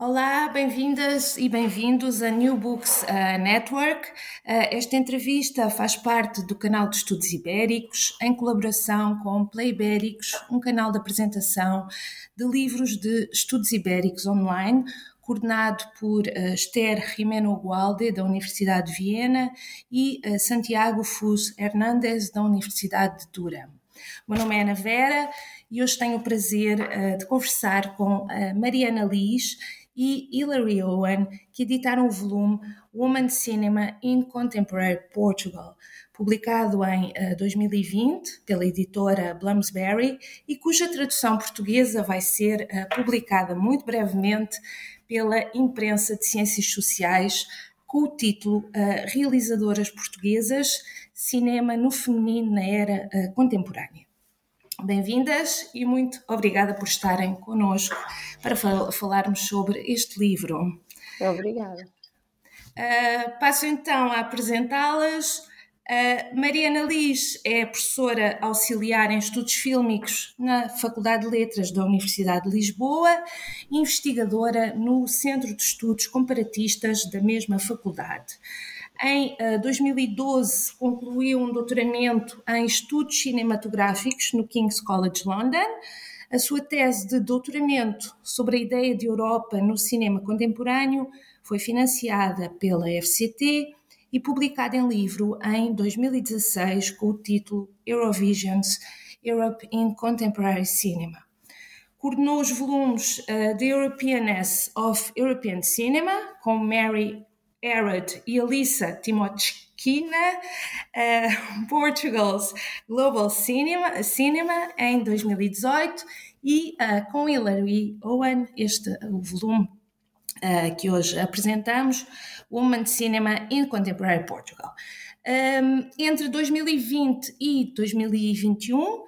Olá, bem-vindas e bem-vindos a New Books uh, Network. Uh, esta entrevista faz parte do canal de estudos ibéricos, em colaboração com Play Ibéricos, um canal de apresentação de livros de estudos ibéricos online, coordenado por uh, Esther Jimeno Gualde, da Universidade de Viena, e Santiago Fus Hernández, da Universidade de Durham. Meu nome é Ana Vera e hoje tenho o prazer de conversar com Mariana Liz, e Hilary Owen, que editaram o volume Woman Cinema in Contemporary Portugal, publicado em uh, eh, 2020 pela editora Bloomsbury e cuja tradução portuguesa vai ser uh, publicada muito brevemente pela imprensa de ciências sociais com o título uh, Realizadoras Portuguesas, Cinema no Feminino na Era Contemporânea. Bem-vindas e muito obrigada por estarem connosco para fal falarmos sobre este livro. Obrigada. Uh, passo então a apresentá-las. Uh, Mariana Liz é professora auxiliar em estudos fílmicos na Faculdade de Letras da Universidade de Lisboa, investigadora no Centro de Estudos Comparatistas da mesma faculdade. Em uh, eh, 2012, concluiu um doutoramento em estudos cinematográficos no King's College London. A sua tese de doutoramento sobre a ideia de Europa no cinema contemporâneo foi financiada pela FCT e publicada em livro em 2016 com o título Eurovisions Europe in Contemporary Cinema. Coordenou os volumes uh, The Europeanness of European Cinema, com Mary Arad e Alissa Timochkina, uh, Portugal's Global Cinema, Cinema em 2018 e uh, com Hilary Owen, este o volume uh, que hoje apresentamos, Woman Cinema in Contemporary Portugal. Um, entre 2020 e 2021,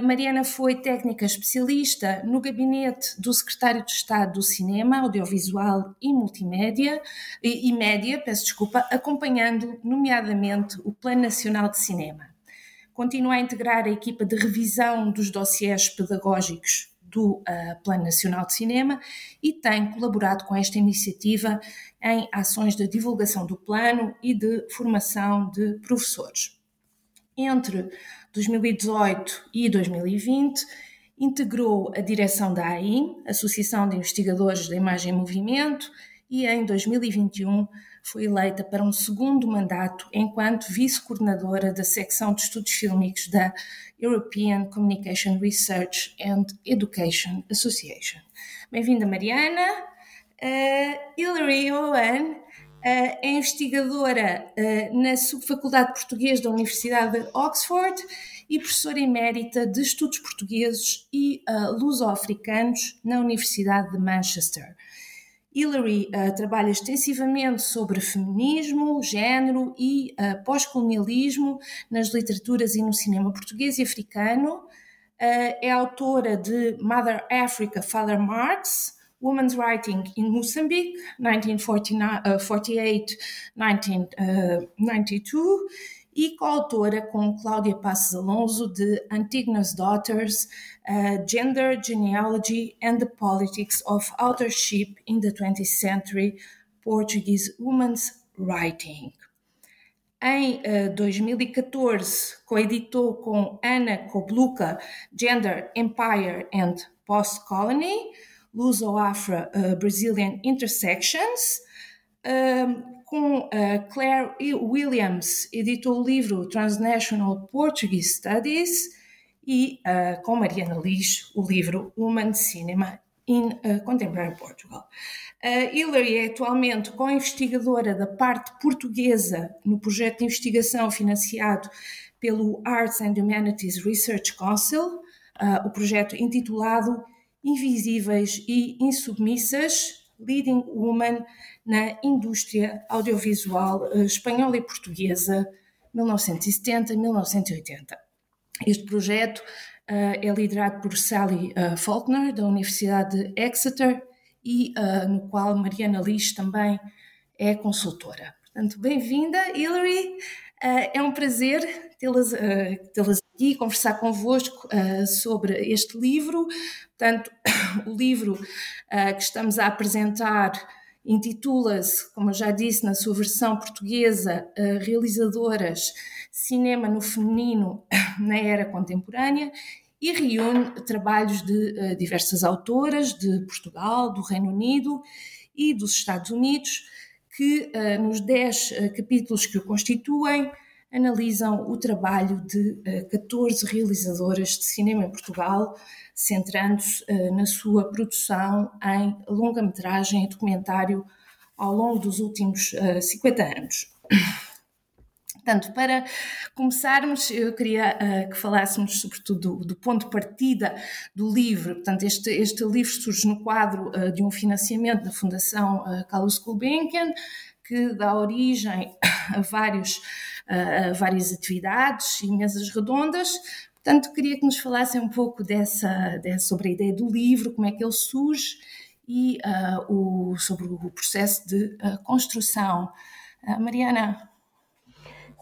Mariana foi técnica especialista no gabinete do secretário de Estado do Cinema, Audiovisual e Multimédia e, e Média, peço desculpa, acompanhando nomeadamente o Plano Nacional de Cinema. Continua a integrar a equipa de revisão dos dossiês pedagógicos do uh, Plano Nacional de Cinema e tem colaborado com esta iniciativa em ações de divulgação do plano e de formação de professores. Entre 2018 e 2020, integrou a direção da AIM, Associação de Investigadores da Imagem em Movimento, e em 2021 foi eleita para um segundo mandato enquanto vice-coordenadora da secção de estudos fílmicos da European Communication Research and Education Association. Bem-vinda, Mariana. Uh, Hilary Owen é investigadora uh, na Subfaculdade de Português da Universidade de Oxford e professora emérita de Estudos Portugueses e uh, Luso-Africanos na Universidade de Manchester. Hilary uh, trabalha extensivamente sobre feminismo, género e uh, pós-colonialismo nas literaturas e no cinema português e africano. Uh, é autora de Mother Africa, Father Marx, Women's Writing in Mozambique, 1948-1992, e coautora com Cláudia Passos Alonso de Antigona's Daughters, uh, Gender, Genealogy and the Politics of Authorship in the 20th Century, Portuguese Women's Writing. Em uh, 2014, coeditou com Ana Kobluka Gender, Empire and Post-Colony, Luso-Afro-Brazilian Intersections. com uh, Claire Williams, editou o livro Transnational Portuguese Studies e uh, com Mariana Lis, o livro Woman Cinema in uh, Contemporary Portugal. Uh, Hillary é atualmente co-investigadora da parte portuguesa no projeto de investigação financiado pelo Arts and Humanities Research Council, uh, o projeto intitulado Invisíveis e Insubmissas, Leading Woman na Indústria Audiovisual uh, Espanhola e Portuguesa, 1970-1980. Este projeto uh, é liderado por Sally uh, Faulkner, da Universidade de Exeter, e uh, no qual Mariana Lis também é consultora. Portanto, bem-vinda, Hillary. é um prazer tê-las tê aqui, conversar convosco sobre este livro. Portanto, o livro que estamos a apresentar intitula-se, como eu já disse, na sua versão portuguesa, Realizadoras Cinema no Feminino na Era Contemporânea e reúne trabalhos de uh, diversas autoras de Portugal, do Reino Unido e dos Estados Unidos, que uh, nos dez uh, capítulos que o constituem analisam o trabalho de 14 realizadoras de cinema em Portugal, centrando-se na sua produção em longa-metragem e documentário ao longo dos últimos 50 anos. Portanto, para começarmos, eu queria uh, que falássemos sobretudo do, do, ponto de partida do livro. Portanto, este, este livro surge no quadro uh, de um financiamento da Fundação uh, Carlos Gulbenkian, que dá origem a, vários, uh, a várias atividades e mesas redondas. Portanto, queria que nos falassem um pouco dessa, dessa, sobre a ideia do livro, como é que ele surge e o, sobre o processo de construção. Mariana,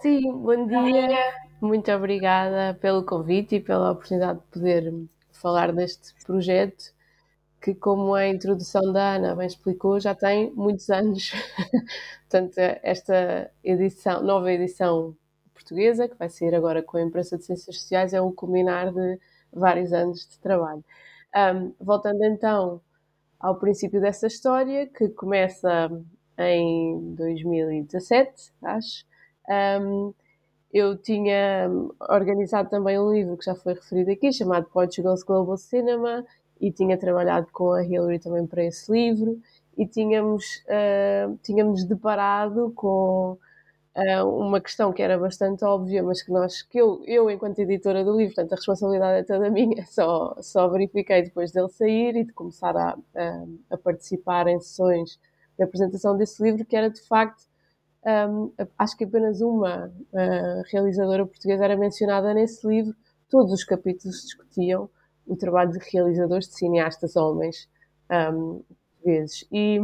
Sim, bom dia. Muito obrigada pelo convite e pela oportunidade de poder falar deste projeto que, como a introdução da Ana bem explicou, já tem muitos anos. Portanto, esta edição, nova edição portuguesa, que vai sair agora com a imprensa de Ciências Sociais, é o culminar de vários anos de trabalho. Um, voltando então ao princípio dessa história, que começa em 2017, acho, um, eu tinha organizado também um livro que já foi referido aqui, chamado Portugal's Global Cinema, e tinha trabalhado com a Hillary também para esse livro, e tínhamos, uh, tínhamos deparado com uh, uma questão que era bastante óbvia, mas que nós, que eu, eu enquanto editora do livro, portanto a responsabilidade é toda minha, só, só verifiquei depois dele sair e de começar a, a, a participar em sessões de apresentação desse livro, que era de facto um, acho que apenas uma uh, realizadora portuguesa era mencionada nesse livro. Todos os capítulos discutiam o trabalho de realizadores, de cineastas homens um, portugueses. E,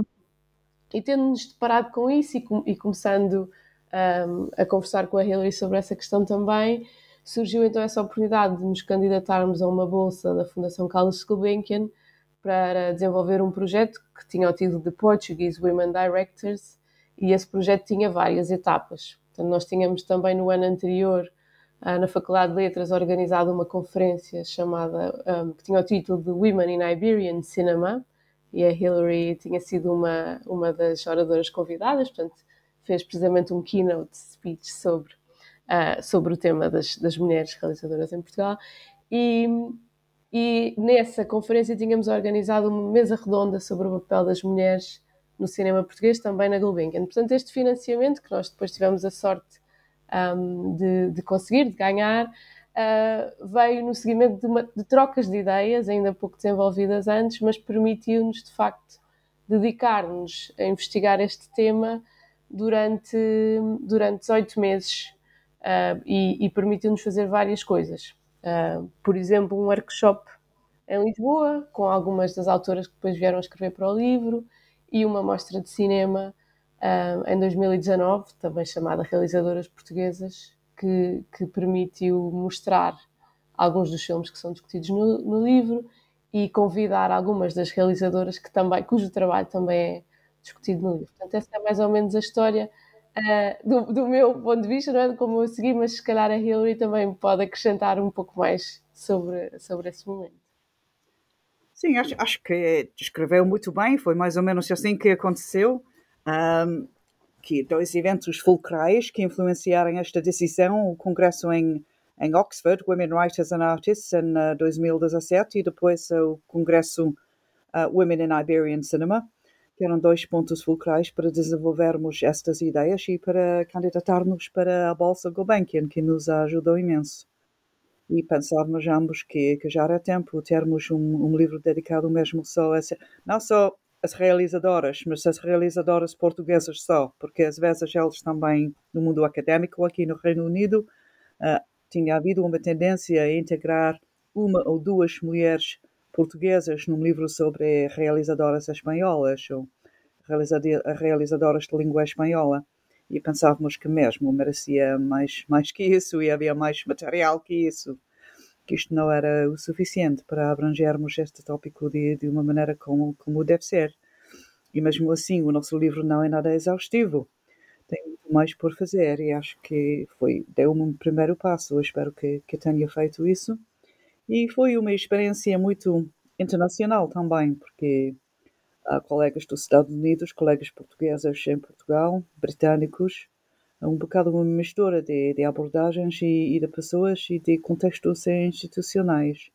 e tendo-nos deparado com isso e, com, e começando um, a conversar com a Hillary sobre essa questão também, surgiu então essa oportunidade de nos candidatarmos a uma bolsa da Fundação Carlos Gulbenkian para desenvolver um projeto que tinha o título de Portuguese Women Directors e esse projeto tinha várias etapas. Portanto, nós tínhamos também no ano anterior, na Faculdade de Letras, organizado uma conferência chamada, um, que tinha o título de Women in Iberian Cinema, e a Hillary tinha sido uma, uma das oradoras convidadas, portanto, fez precisamente um keynote speech sobre, uh, sobre o tema das, das mulheres realizadoras em Portugal. E, e nessa conferência tínhamos organizado uma mesa redonda sobre o papel das mulheres no cinema português, também na Gulbenkian. Portanto, este financiamento, que nós depois tivemos a sorte um, de, de, conseguir, de ganhar, uh, veio no seguimento de, uma, de, trocas de ideias, ainda pouco desenvolvidas antes, mas permitiu-nos, de facto, dedicar-nos a investigar este tema durante, durante 18 meses uh, e, e permitiu-nos fazer várias coisas. Uh, por exemplo, um workshop em Lisboa, com algumas das autoras que depois vieram escrever para o livro, e uma mostra de cinema em 2019, também chamada Realizadoras Portuguesas, que, que, permitiu mostrar alguns dos filmes que são discutidos no, no, livro e convidar algumas das realizadoras que também, cujo trabalho também é discutido no livro. Portanto, essa é mais ou menos a história uh, do, do, meu ponto de vista, não é como eu segui, mas se calhar a Hillary também pode acrescentar um pouco mais sobre, sobre esse momento. Sim, acho, acho que descreveu muito bem, foi mais ou menos assim que aconteceu. Um, que dois eventos fulcrais que influenciaram esta decisão, o congresso em, em Oxford, Women Writers and Artists, em uh, 2017, e depois uh, o congresso uh, Women in Iberian Cinema, que eram dois pontos fulcrais para desenvolvermos estas ideias e para candidatarmos para a Bolsa Gulbenkian, que nos ajudou imenso. E pensávamos ambos que, que já era tempo termos um, um livro dedicado mesmo só a não só as realizadoras, mas as realizadoras portuguesas só, porque às vezes eles também, no mundo académico aqui no Reino Unido, uh, tinha havido uma tendência a integrar uma ou duas mulheres portuguesas num livro sobre realizadoras espanholas ou realizadoras de língua espanhola. E pensávamos que mesmo merecia mais, mais que isso e havia mais material que isso, que isto não era o suficiente para abrangermos este tópico de, de uma maneira como, como deve ser. E mesmo assim, o nosso livro não é nada exaustivo. Tem muito mais por fazer e acho que foi deu um primeiro passo. Eu espero que, que tenha feito isso e foi uma experiência muito internacional também, porque há colegas dos Estados Unidos, colegas portugueses em Portugal, britânicos, um bocado uma mistura de, de abordagens e, e, de pessoas e de contextos institucionais.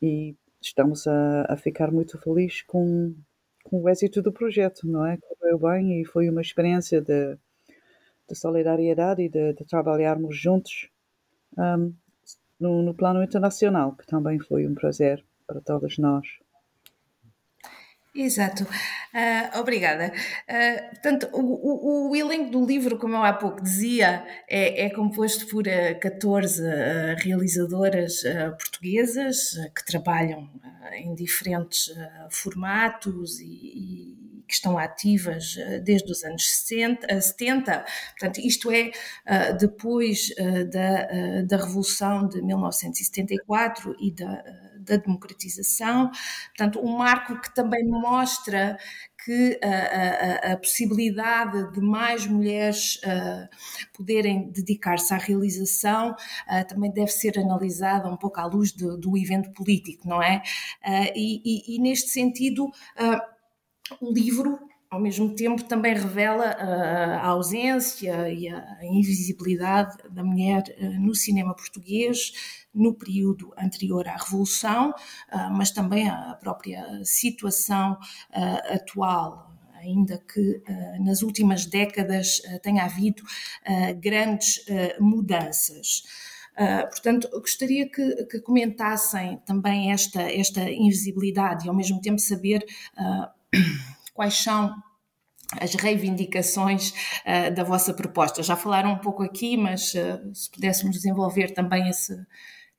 E estamos a, a ficar muito felizes com, com o êxito do projeto, não é? Correu bem e foi uma experiência de, de solidariedade e de, de trabalharmos juntos um, no, no plano internacional, que também foi um prazer para todos nós. Exato. Uh, obrigada. Uh, portanto, o, o, o, elenco do livro, como eu há pouco dizia, é, é composto por uh, 14 realizadoras portuguesas que trabalham em diferentes formatos e, e que estão ativas desde os anos 60, 70, eh, portanto, isto é depois da, da Revolução de 1974 e da, da democratização, portanto, um marco que também mostra que a, a, a, possibilidade de mais mulheres uh, poderem dedicar-se à realização uh, também deve ser analisada um pouco à luz do, do evento político, não é? Uh, e, e, e, neste sentido, o livro, ao mesmo tempo, também revela a ausência e a invisibilidade da mulher no cinema português no período anterior à Revolução, ah, mas também a própria situação ah, atual ainda que uh, nas últimas décadas uh, tenha havido uh, grandes mudanças. portanto, gostaria que, que, comentassem também esta, esta invisibilidade e ao mesmo tempo saber quais são as reivindicações da vossa proposta. Já falaram um pouco aqui, mas se pudéssemos desenvolver também esse,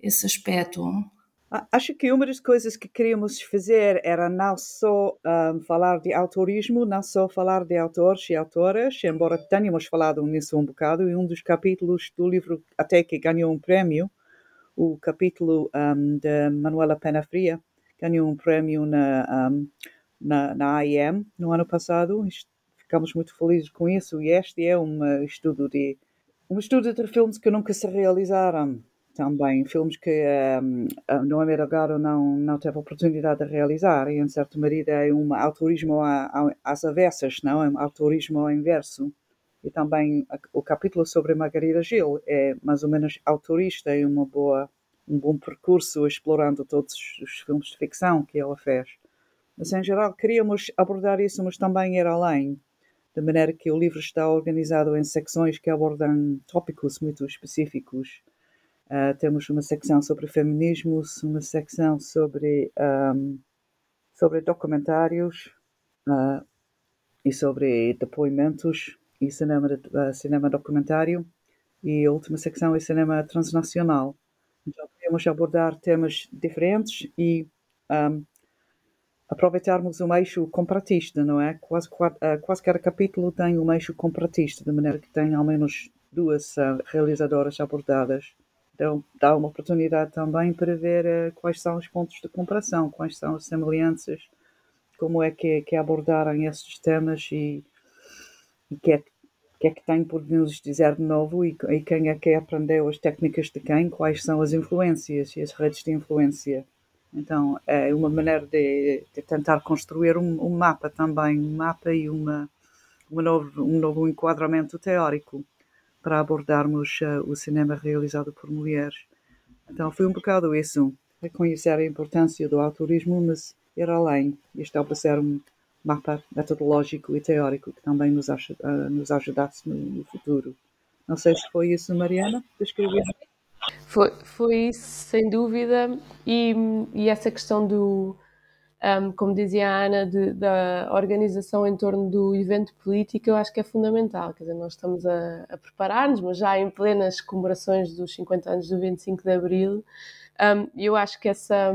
esse aspecto. Acho que uma das coisas que queríamos fazer era não só um, ah, falar de autorismo, não só falar de autores e autoras, embora tenhamos falado nisso um bocado, e um dos capítulos do livro até que ganhou um prémio, o capítulo um, de Manuela Pena Fria, ganhou um prémio na um, na, na AIM no ano passado. Ficamos muito felizes com isso e este é um estudo de um estudo de filmes que nunca se realizaram também, filmes que um, no Americano não, não teve oportunidade de realizar e em certa medida é um autorismo às avessas, não é um autorismo ao inverso. E também o capítulo sobre Margarida Gil é mais ou menos autorista e uma boa, um bom percurso explorando todos os filmes de ficção que ela fez. Mas, em geral, queríamos abordar isso, mas também ir além, de maneira que o livro está organizado em secções que abordam tópicos muito específicos. Uh, temos uma secção sobre feminismos, uma secção sobre, um, sobre documentários uh, e sobre depoimentos e cinema, uh, cinema documentário. E a última secção é cinema transnacional. Então, podemos abordar temas diferentes e um, aproveitarmos um eixo compratista, não é? Quase, quase cada capítulo tem um eixo compratista, de maneira que tem ao menos duas realizadoras abordadas. Então, dá uma oportunidade também para ver uh, quais são os pontos de comparação, quais são as semelhanças, como é que, que abordaram esses temas e, e que, é, que é que tem por nos dizer de novo e, e quem é que aprendeu as técnicas de quem, quais são as influências e as redes de influência. Então, é uma maneira de, de tentar construir um, um, mapa também, um mapa e uma, uma novo, um novo enquadramento teórico para abordarmos uh, o cinema realizado por mulheres. Então, foi um bocado isso, reconhecer a importância do autorismo, mas ir além e estabelecer um mapa metodológico e teórico que também nos, uh, nos ajudasse no, no, futuro. Não sei se foi isso, Mariana, descrever. Foi, foi isso, sem dúvida, e, e essa questão do, um, como dizia a Ana, de, da organização em torno do evento político, eu acho que é fundamental. Quer dizer, nós estamos a, a preparar-nos, mas já em plenas comemorações dos 50 anos do 25 de Abril, um, eu acho que essa,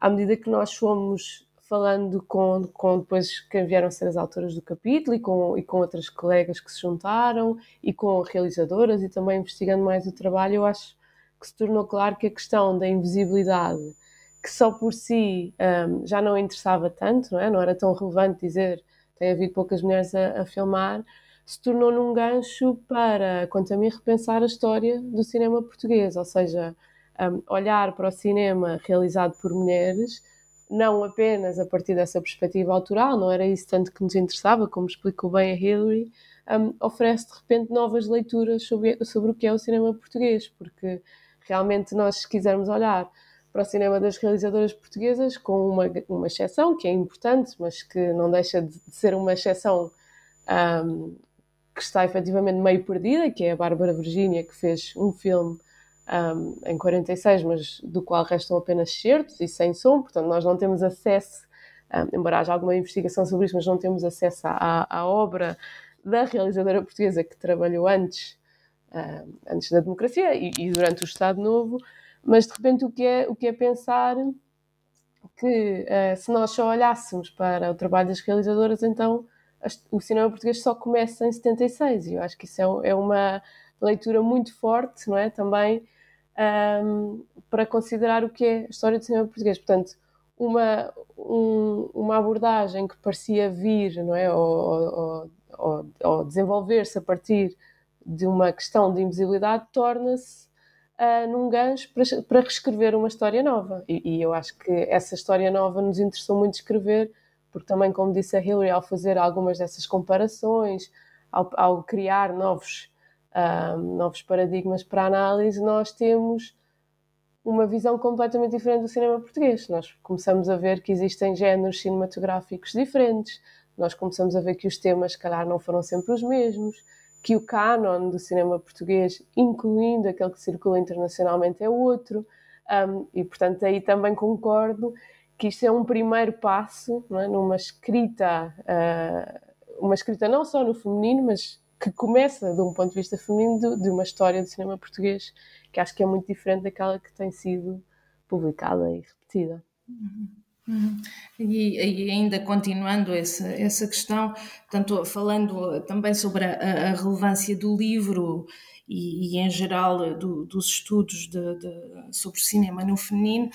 à medida que nós fomos falando com, com depois quem vieram a ser as autoras do capítulo e com, e com outras colegas que se juntaram e com realizadoras e também investigando mais o trabalho, eu acho que se tornou claro que a questão da invisibilidade, que só por si um, já não interessava tanto, não, é? não era tão relevante dizer tem havido poucas mulheres a, a filmar, se tornou num gancho para, quanto a mim, repensar a história do cinema português, ou seja, um, olhar para o cinema realizado por mulheres não apenas a partir dessa perspectiva autoral, não era isso tanto que nos interessava, como explicou bem a Hillary, um, oferece de repente novas leituras sobre, sobre o que é o cinema português, porque realmente nós, se quisermos olhar para o cinema das realizadoras portuguesas, com uma, uma exceção que é importante, mas que não deixa de ser uma exceção um, que está efetivamente meio perdida, que é a Bárbara Virgínia, que fez um filme um, em 46, mas do qual restam apenas certos e sem som, portanto nós não temos acesso, um, embora haja alguma investigação sobre isso, mas não temos acesso à, à obra da realizadora portuguesa que trabalhou antes, antes da democracia e, e, durante o Estado Novo, mas de repente o que é, o que é pensar que uh, se nós só olhássemos para o trabalho das realizadoras, então o cinema português só começa em 76 e eu acho que isso é, é uma leitura muito forte, não é? Também um, para considerar o que é a história do cinema português. Portanto, uma, um, uma abordagem que parecia vir, não é? Ou, ou, ou, ou desenvolver-se a partir de uma questão de invisibilidade torna-se uh, num gancho para, para reescrever uma história nova. E, e, eu acho que essa história nova nos interessou muito escrever, porque também, como disse a Hillary, ao fazer algumas dessas comparações, ao, ao criar novos um, novos paradigmas para análise, nós temos uma visão completamente diferente do cinema português. Nós começamos a ver que existem géneros cinematográficos diferentes, nós começamos a ver que os temas, se calhar, não foram sempre os mesmos, que o canon do cinema português, incluindo aquele que circula internacionalmente, é outro. Um, e, portanto, aí também concordo que isto é um primeiro passo é? numa escrita, uh, uma escrita não só no feminino, mas que começa de um ponto de vista feminino de, de, uma história do cinema português que acho que é muito diferente daquela que tem sido publicada e repetida. Uhum. Uhum. E, e, ainda continuando essa, essa questão, tanto falando também sobre a, a relevância do livro e, e em geral do, dos estudos de, de, sobre cinema no feminino,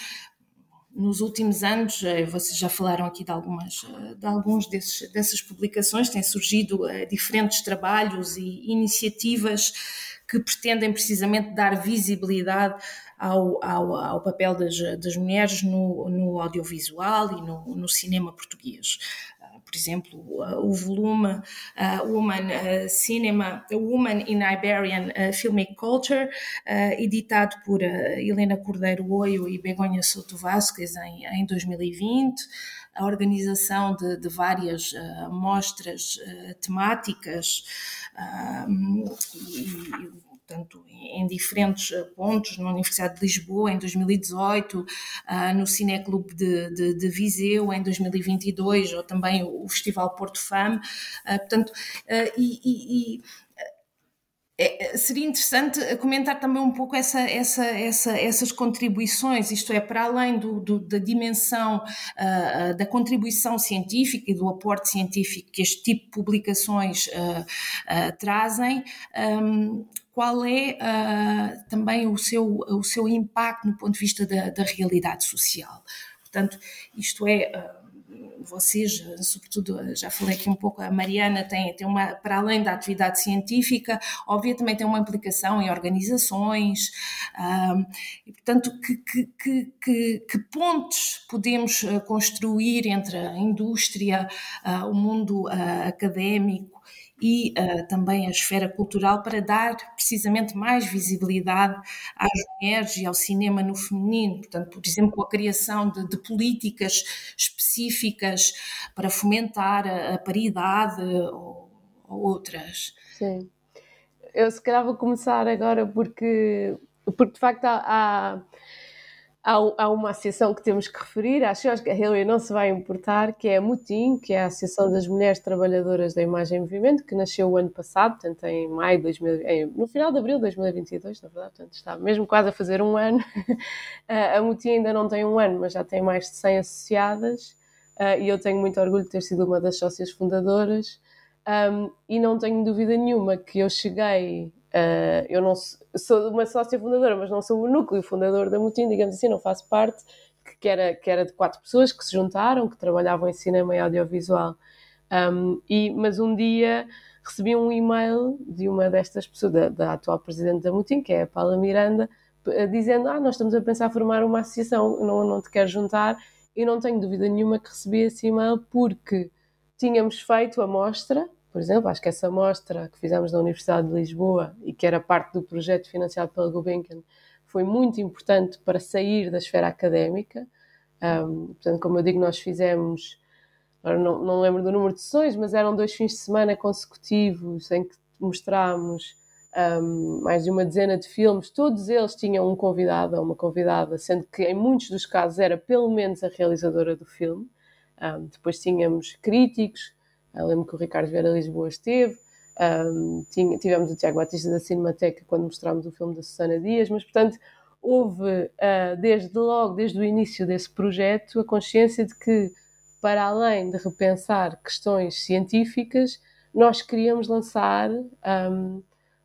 nos últimos anos, eh, vocês já falaram aqui de, algumas, eh, de alguns desses, dessas publicações, têm surgido eh, diferentes trabalhos e iniciativas que pretendem precisamente dar visibilidade ao, ao, ao papel das, das mulheres no, no, audiovisual e no, no cinema português. Por exemplo, o volume uh, Woman uh, Cinema, Woman in Iberian uh, Filmic Culture, editado por Helena Cordeiro Oio e Begonha Souto Vasquez em, em 2020 a organização de, de várias uh, mostras uh, temáticas uh, e, portanto, em diferentes eh, pontos, na Universidade de Lisboa em 2018, ah, no Cineclube de, de, de Viseu em 2022, ou também o Festival Porto Fame, ah, portanto, ah, e, e, e é, seria interessante comentar também um pouco essa, essa, essa, essas contribuições, isto é, para além do, do, da dimensão uh, da contribuição científica e do aporte científico que este tipo de publicações uh, uh, trazem, um, qual é uh, também o seu, o seu impacto no ponto de vista da, da realidade social. Portanto, isto é, uh, vocês, sobretudo, já falei aqui um pouco, a Mariana tem, tem uma, para além da atividade científica, óbvio, também tem uma implicação em organizações, um, e portanto, que, que, que, que, pontos podemos construir entre a indústria, uh, o mundo uh, académico, e uh, também a esfera cultural para dar precisamente mais visibilidade às mulheres e ao cinema no feminino. Portanto, por exemplo, com a criação de, de políticas específicas para fomentar a, a paridade ou, ou, outras. Sim. Eu se calhar vou começar agora porque, porque de facto há, há há, há, uma associação que temos que referir, acho, que a Hillary não se vai importar, que é a MUTIM, que é a Associação das Mulheres Trabalhadoras da Imagem e Movimento, que nasceu o ano passado, portanto em maio de 2000, no final de abril de 2022, na verdade, portanto está mesmo quase a fazer um ano. a MUTIM ainda não tem um ano, mas já tem mais de 100 associadas, uh, e eu tenho muito orgulho de ter sido uma das sócias fundadoras, um, e não tenho dúvida nenhuma que eu cheguei Uh, eu não sou uma sócia fundadora, mas não sou o núcleo fundador da Mutim, digamos assim, não faço parte, que era, que era de quatro pessoas que se juntaram, que trabalhavam em cinema e audiovisual. Um, e, mas um dia recebi um e-mail de uma destas pessoas, da, da atual presidente da Mutim, que é a Paula Miranda, dizendo: Ah, nós estamos a pensar formar uma associação, não, não te quero juntar. E não tenho dúvida nenhuma que recebi esse e-mail porque tínhamos feito a mostra por exemplo, acho que essa mostra que fizemos na Universidade de Lisboa e que era parte do projeto financiado pela Gulbenkian foi muito importante para sair da esfera académica. Um, portanto, como eu digo, nós fizemos, agora não, não lembro do número de sessões, mas eram dois fins de semana consecutivos em que mostrámos um, mais de uma dezena de filmes. Todos eles tinham um convidado ou uma convidada, sendo que em muitos dos casos era pelo menos a realizadora do filme. Um, depois tínhamos críticos, eu lembro que o Ricardo Vieira Lisboa esteve, um, tinha, tivemos o Tiago Batista da Cinemateca quando mostrámos o filme da Susana Dias, mas portanto houve uh, desde logo, desde o início desse projeto, a consciência de que para além de repensar questões científicas, nós queríamos lançar, um,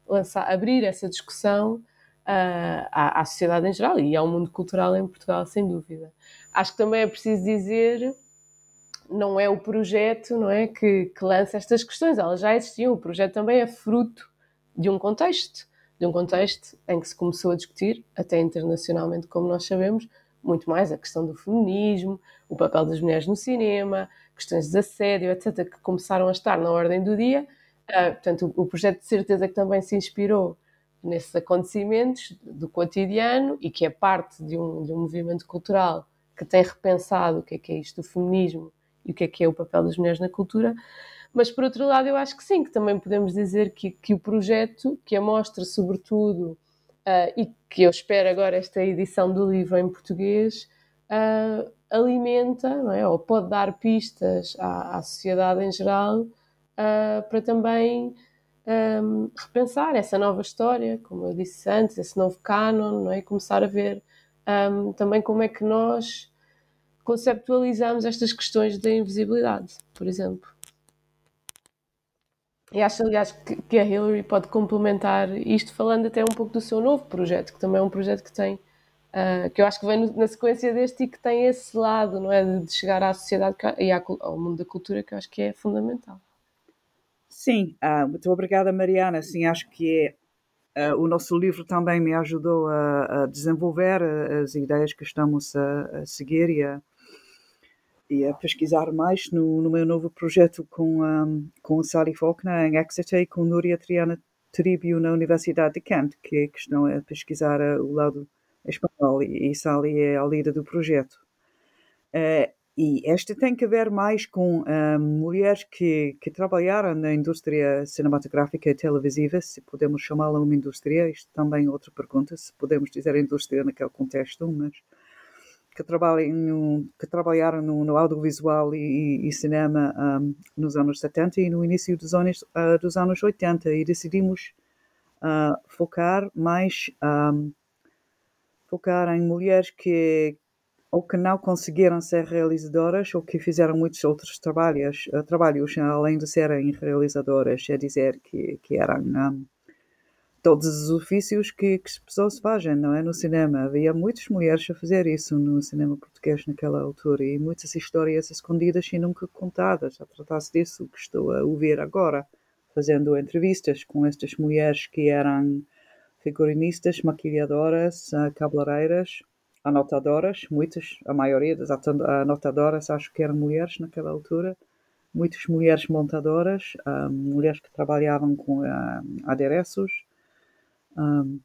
lançar abrir essa discussão uh, à, à sociedade em geral e ao mundo cultural em Portugal, sem dúvida. Acho que também é preciso dizer não é o projeto não é, que, que lança estas questões, elas já existiam. O projeto também é fruto de um contexto, de um contexto em que se começou a discutir, até internacionalmente, como nós sabemos, muito mais a questão do feminismo, o papel das mulheres no cinema, questões de assédio, etc., que começaram a estar na ordem do dia. Uh, portanto, o, o projeto de certeza que também se inspirou nesses acontecimentos do cotidiano e que é parte de um, de um movimento cultural que tem repensado o que é que é isto do feminismo e o que é que é o papel das mulheres na cultura. Mas, por outro lado, eu acho que sim, que também podemos dizer que, que o projeto, que a mostra, sobretudo, uh, e que eu espero agora esta edição do livro em português, uh, alimenta, não é? ou pode dar pistas à, à sociedade em geral uh, para também um, repensar essa nova história, como eu disse antes, esse novo canon, não é? E começar a ver um, também como é que nós conceptualizamos estas questões da invisibilidade, por exemplo. E acho, aliás, que, a Hillary pode complementar isto falando até um pouco do seu novo projeto, que também é um projeto que tem, uh, que eu acho que vem na sequência deste e que tem esse lado, não é? De chegar à sociedade e ao mundo da cultura, que eu acho que é fundamental. Sim, uh, muito obrigada, Mariana. Sim, acho que é, uh, o nosso livro também me ajudou a, a desenvolver as ideias que estamos a, a seguir e a, e a pesquisar mais no, no meu novo projeto com, um, com Sally Faulkner em Exeter e com Núria Triana Tribio na Universidade de Kent, que, que estão a pesquisar uh, o lado espanhol e, e Sally é a líder do projeto. Uh, e esta tem que ver mais com um, mulheres que, que trabalharam na indústria cinematográfica e televisiva, se podemos chamá-la uma indústria, isto também é outra pergunta, se podemos dizer indústria naquele contexto, mas que, trabalhem no, que trabalharam no, no audiovisual e, e cinema um, nos anos 70 e no início dos anos, uh, dos anos 80 e decidimos uh, focar mais um, focar em mulheres que ou que não conseguiram ser realizadoras ou que fizeram muitos outros trabalhos, uh, trabalhos além de serem realizadoras, é dizer, que, que eram um, todos os ofícios que, que as pessoas fazem, não é? No cinema. Havia muitas mulheres a fazer isso no cinema português naquela altura e muitas histórias escondidas e nunca contadas. A tratar-se disso que estou a ouvir agora, fazendo entrevistas com estas mulheres que eram figurinistas, maquilhadoras, cabeleireiras, anotadoras, muitas, a maioria das anotadoras acho que eram mulheres naquela altura, muitas mulheres montadoras, um, mulheres que trabalhavam com um, adereços, um,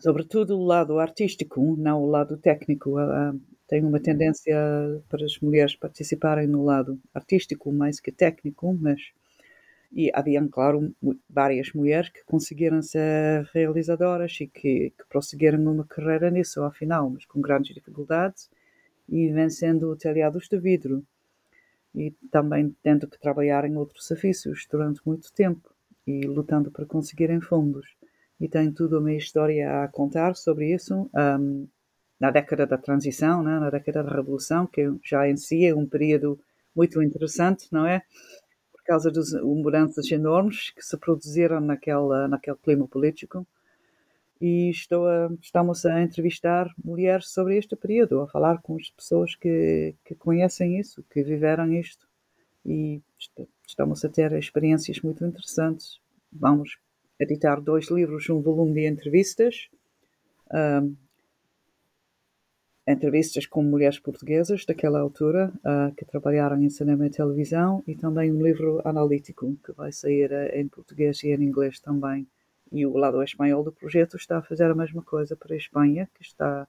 sobretudo o lado artístico, não o lado técnico. Uh, tem uma tendência para as mulheres participarem no lado artístico mais que técnico, mas e havia, claro, várias mulheres que conseguiram ser realizadoras e que, que prosseguiram uma carreira nisso, ao final, mas com grandes dificuldades e vencendo telhados de vidro. E também tendo que trabalhar em outros ofícios durante muito tempo e lutando para conseguirem fundos. E tem tudo uma história a contar sobre isso. Um, na década da transição, né? na década da revolução, que já em si é um período muito interessante, não é? causa das mudanças enormes que se produziram naquela, naquele clima político. E estou a, estamos a entrevistar mulheres sobre este período, a falar com as pessoas que, que conhecem isso, que viveram isto. E estamos a ter experiências muito interessantes. Vamos editar dois livros, um volume de entrevistas, um, entrevistas com mulheres portuguesas daquela altura uh, que trabalharam em cinema e televisão e também um livro analítico que vai sair uh, em português e em inglês também. E o lado espanhol do projeto está a fazer a mesma coisa para a Espanha, que está,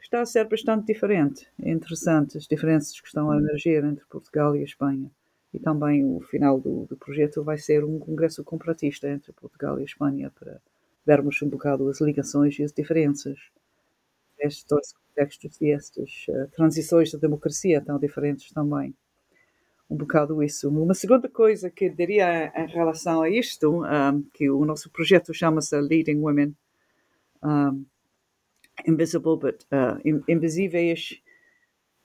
está a ser bastante diferente. Interessante as diferenças que estão a emergir entre Portugal e a Espanha. E também o final do, do projeto vai ser um congresso comparatista entre Portugal e Espanha para vermos um bocado as ligações e as diferenças estes dois contextos e estas uh, transições da democracia tão diferentes também. Um bocado isso. Uma segunda coisa que diria em relação a isto, um, que o nosso projeto chama-se Leading Women, um, Invisible, but uh, invisíveis,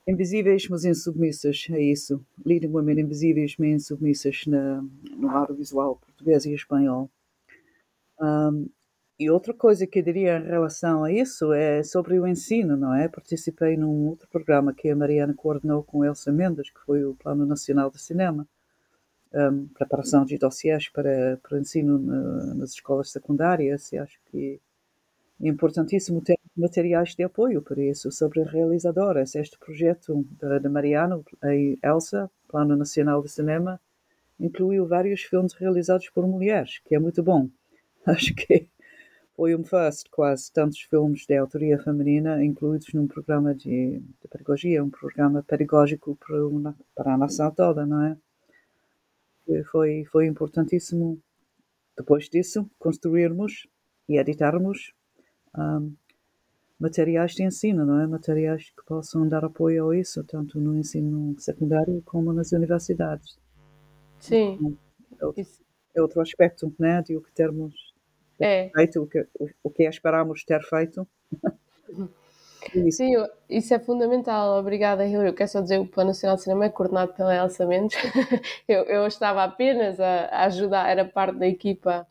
invisíveis, mas insubmissas, é isso. Leading Women Invisíveis, mas insubmissas na, no audiovisual português e espanhol. Um, e outra coisa que eu diria em relação a isso é sobre o ensino, não é? Participei num outro programa que a Mariana coordenou com Elsa Mendes, que foi o Plano Nacional de Cinema, um, preparação de dossiês para, para ensino na, nas escolas secundárias, e acho que é importantíssimo ter materiais de apoio para isso, sobre realizadoras. Este projeto da, da Mariana, a Elsa, Plano Nacional de Cinema, incluiu vários filmes realizados por mulheres, que é muito bom. Acho que foi um first, quase tantos filmes de autoria feminina incluídos num programa de, de pedagogia, um programa pedagógico para, uma, para a nação toda, não é? E foi, foi importantíssimo, depois disso, construirmos e editarmos um, materiais de ensino, não é? Materiais que possam dar apoio a isso, tanto no ensino secundário como nas universidades. Sim. Então, é outro, é outro aspecto, né, de o que termos é. feito o que, o, o que esperámos ter feito. isso. Sim, isso é fundamental. Obrigada, Hilary. Eu quero só dizer que o Plano Nacional de Cinema é coordenado pela Elsa Mendes. eu, eu estava apenas a, a, ajudar, era parte da equipa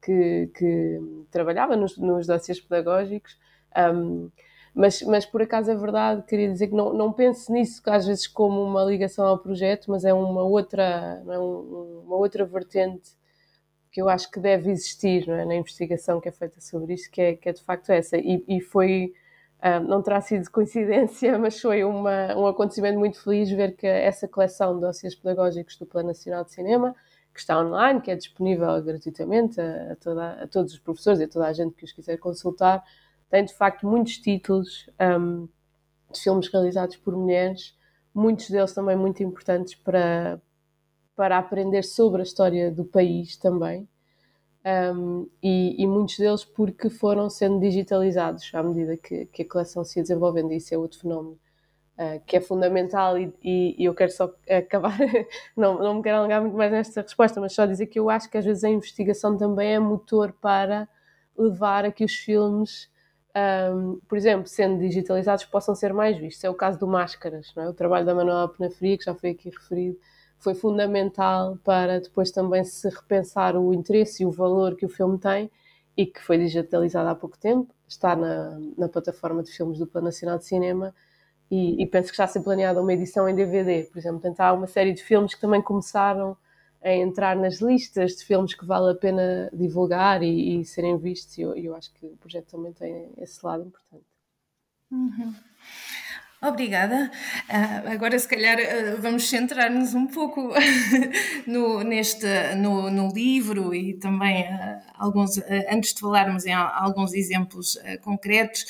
que, que trabalhava nos, nos dossiês pedagógicos. Um, mas, mas por acaso é verdade, queria dizer que não, não pense nisso às vezes como uma ligação ao projeto, mas é uma outra, é um, uma outra vertente que eu acho que deve existir é? na investigação que é feita sobre isto, que é, que é de facto essa. E, e foi, uh, não terá sido coincidência, mas foi uma, um acontecimento muito feliz ver que essa coleção de dossiês pedagógicos do Plano Nacional de Cinema, que está online, que é disponível gratuitamente a, a, toda, a todos os professores e a toda a gente que os quiser consultar, tem de facto muitos títulos um, de filmes realizados por mulheres, muitos deles também muito importantes para, para aprender sobre a história do país também. Um, e, e, muitos deles porque foram sendo digitalizados à medida que, que a coleção se ia desenvolvendo, isso é outro fenómeno uh, que é fundamental. E, e, e, eu quero só acabar, não, não me quero alongar muito mais nesta resposta, mas só dizer que eu acho que às vezes a investigação também é motor para levar a que os filmes, um, por exemplo, sendo digitalizados, possam ser mais vistos. É o caso do Máscaras, é? o trabalho da Manuela Penafria, que já foi aqui referido foi fundamental para depois também se repensar o interesse e o valor que o filme tem e que foi digitalizada há pouco tempo, está na, na plataforma de filmes do Plano Nacional de Cinema e, e, penso que está a ser planeada uma edição em DVD, por exemplo. Portanto, há uma série de filmes que também começaram a entrar nas listas de filmes que vale a pena divulgar e, e serem vistos, e eu, eu, acho que o projeto também tem esse lado importante. Uhum. Obrigada. Uh, agora, se calhar, uh, vamos centrar-nos um pouco no, neste, no, no, livro e também uh, alguns, antes de falarmos em alguns exemplos concretos,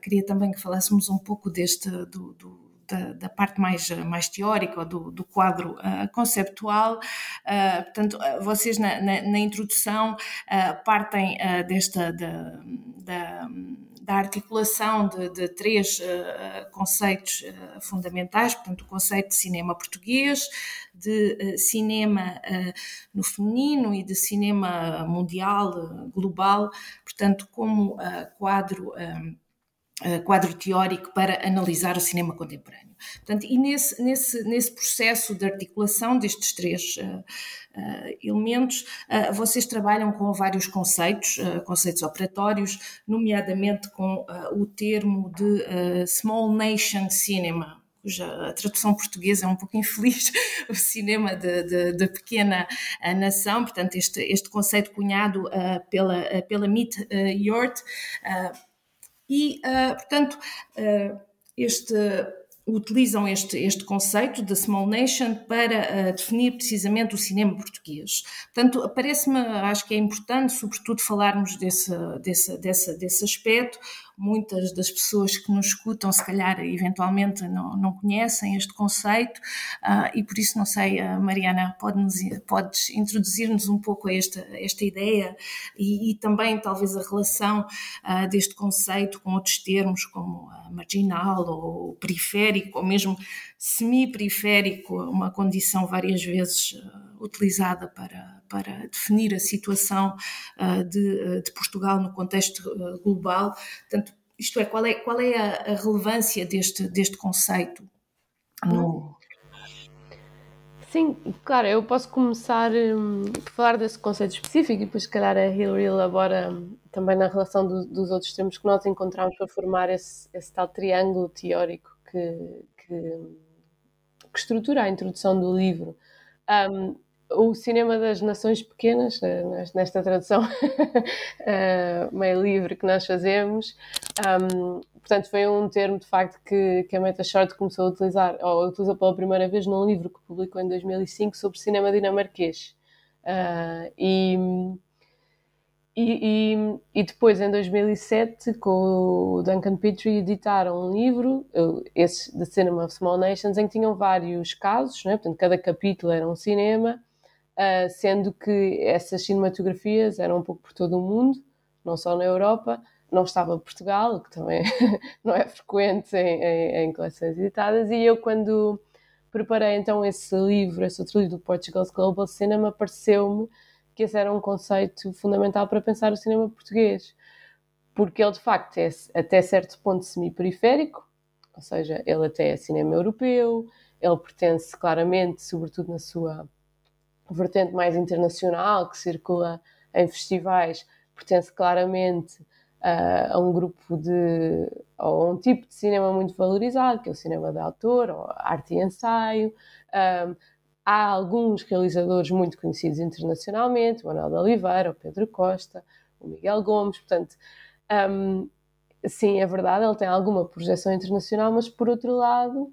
queria também que falássemos um pouco deste do, do da, da, parte mais, mais teórica, do, do quadro uh, conceptual. Uh, portanto, vocês na, na, na introdução uh, partem desta da, da, da articulação de, de três conceitos fundamentais, portanto, o conceito de cinema português, de cinema no feminino e de cinema mundial, global, portanto, como quadro eh, quadro teórico para analisar o cinema contemporâneo. Portanto, e nesse, nesse, nesse processo de articulação destes três uh, uh, elementos, uh, vocês trabalham com vários conceitos, conceitos operatórios, nomeadamente com o termo de Small Nation Cinema, cuja tradução portuguesa é um pouco infeliz, o cinema de pequena nação, portanto, este, este conceito cunhado pela, pela Meet Yort e, uh, portanto, uh, este, utilizam este, este conceito de small nation para uh, definir precisamente o cinema português. Portanto, parece-me, acho que é importante, sobretudo, falarmos desse, desse, desse, desse aspecto, muitas das pessoas que nos escutam, se calhar, eventualmente não, não conhecem este conceito uh, e por isso, não sei, uh, Mariana, pode-nos, podes introduzir-nos um pouco a esta, esta ideia e, e também, talvez, a relação uh, deste conceito com outros termos como marginal ou periférico ou mesmo semi-periférico, uma condição várias vezes utilizada para, para definir a situação uh, de, uh, de, Portugal no contexto uh, global. Portanto, isto é, qual é, qual é a, a relevância deste, deste conceito no, Sim, claro, eu posso começar um, a falar desse conceito específico e depois, se calhar, a Hillary elabora um, também na relação do, dos outros termos que nós encontramos para formar esse, esse tal triângulo teórico que, que, que, estrutura a introdução do livro. Um, o cinema das nações pequenas, eh, nesta tradução eh, meio livre que nós fazemos. Um, portanto, foi um termo de facto que, que a Meta Short começou a utilizar, ou utilizou pela primeira vez num livro que publicou em 2005 sobre cinema dinamarquês. Uh, e, e, e, e, depois, em 2007, com o Duncan Petrie, editaram um livro, esse The Cinema of Small Nations, em que tinham vários casos, né? portanto, cada capítulo era um cinema, uh, sendo que essas cinematografias eram um pouco por todo o mundo, não só na Europa, não estava Portugal, que também não é frequente em, em, em, coleções editadas, e eu quando preparei então esse livro, esse outro livro do Portugal's Global Cinema, pareceu-me que esse era um conceito fundamental para pensar o cinema português, porque ele de facto é até certo ponto semi-periférico, ou seja, ele até é cinema europeu, ele pertence claramente, sobretudo na sua vertente mais internacional que circula em festivais pertence claramente uh, a um grupo de ou a um tipo de cinema muito valorizado que é o cinema de autor ou arte e ensaio. Um, há alguns realizadores muito conhecidos internacionalmente o Manuel de Oliveira o Pedro Costa o Miguel Gomes portanto um, sim é verdade ele tem alguma projeção internacional mas por outro lado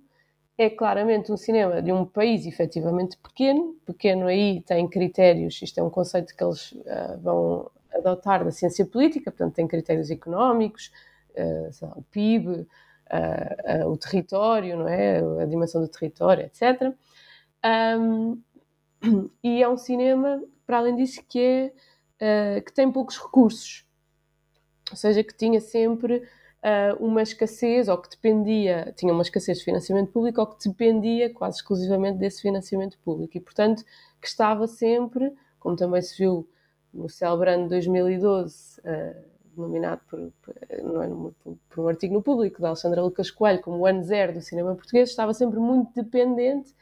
é claramente um cinema de um país efetivamente pequeno. Pequeno aí tem critérios, isto é um conceito que eles uh, vão adotar da ciência política, portanto, tem critérios económicos, uh, o PIB, uh, o território, não é? a dimensão do território, etc. Um, e é um cinema, para além disso, que, é, que tem poucos recursos, ou seja, que tinha sempre uh, uma escassez, ou que dependia, tinha uma escassez de financiamento público, ou que dependia quase exclusivamente desse financiamento público. E, portanto, que estava sempre, como também se viu no Celebrando 2012, uh, nominado por, por, não é, por, por, um artigo no público da Alexandra Lucas Coelho como o ano zero do cinema português, estava sempre muito dependente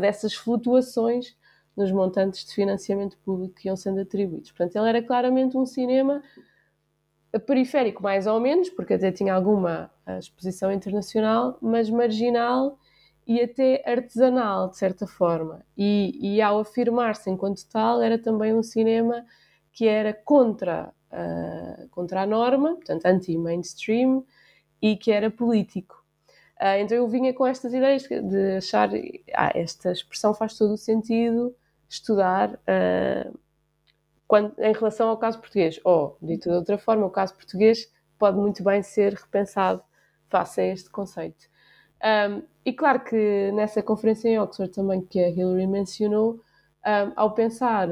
dessas flutuações nos montantes de financiamento público que iam sendo atribuídos. Portanto, ele era claramente um cinema periférico, mais ou menos, porque até tinha alguma eh, exposição internacional, mas marginal e até artesanal, de certa forma. E, e ao afirmar-se enquanto tal, era também um cinema que era contra, uh, contra a norma, portanto, anti-mainstream, e que era político. Uh, então eu vinha com estas ideias de achar, ah, esta expressão faz todo o sentido estudar uh, quando, em relação ao caso português. Ou, dito de outra forma, o caso português pode muito bem ser repensado face a este conceito. Um, e claro que nessa conferência em Oxford também que a Hillary mencionou, um, ao pensar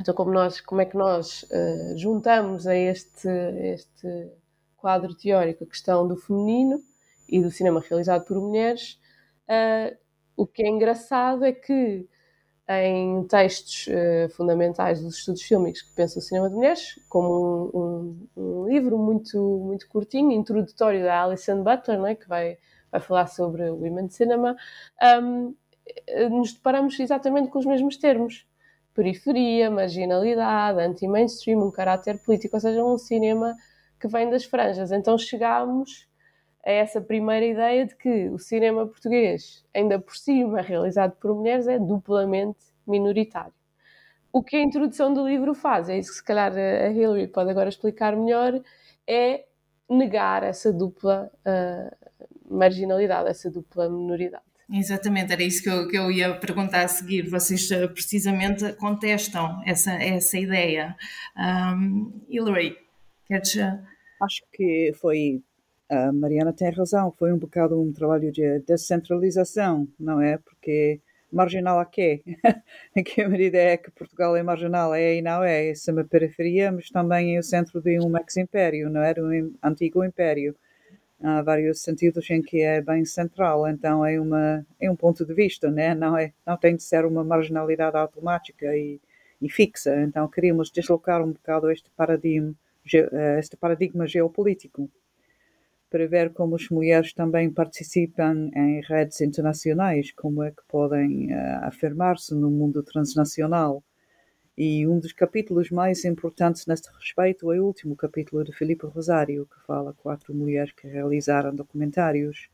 então como nós como é que nós uh, juntamos a este este quadro teórico a questão do feminino e do cinema realizado por mulheres uh, o que é engraçado é que em textos uh, fundamentais dos estudos fílmicos que pensam o cinema de mulheres, como um, um, um, livro muito, muito curtinho, introdutório da Alison Butler, né, que vai, vai falar sobre Women Cinema, um, nos deparamos exatamente com os mesmos termos. Periferia, marginalidade, anti-mainstream, um caráter político, ou seja, um cinema que vem das franjas. Então chegámos a essa primeira ideia de que o cinema português, ainda por cima realizado por mulheres, é duplamente minoritário. O que a introdução do livro faz, é isso que se calhar a Hillary pode agora explicar melhor, é negar essa dupla uh, marginalidade, essa dupla minoridade. Exatamente, era isso que eu, que eu ia perguntar a seguir. Vocês uh, precisamente contestam essa, essa ideia. Um, Hillary, queres. Acho que foi a Mariana tem razão, foi um bocado um trabalho de descentralização, não é? Porque marginal a quê? em que medida é que Portugal é marginal? É e não é. é uma periferia, mas também é o centro de um ex-império, não é? De um antigo império. Há vários sentidos em que é bem central, então é, uma, é um ponto de vista, né? não, é, não tem de ser uma marginalidade automática e, e fixa. Então queríamos deslocar um bocado este paradigma, eh, este paradigma geopolítico para ver como as mulheres também participam em redes internacionais, como é que podem uh, afirmar-se no mundo transnacional. E um dos capítulos mais importantes neste respeito é o último capítulo de Filipe Rosário, que fala quatro mulheres que realizaram documentários,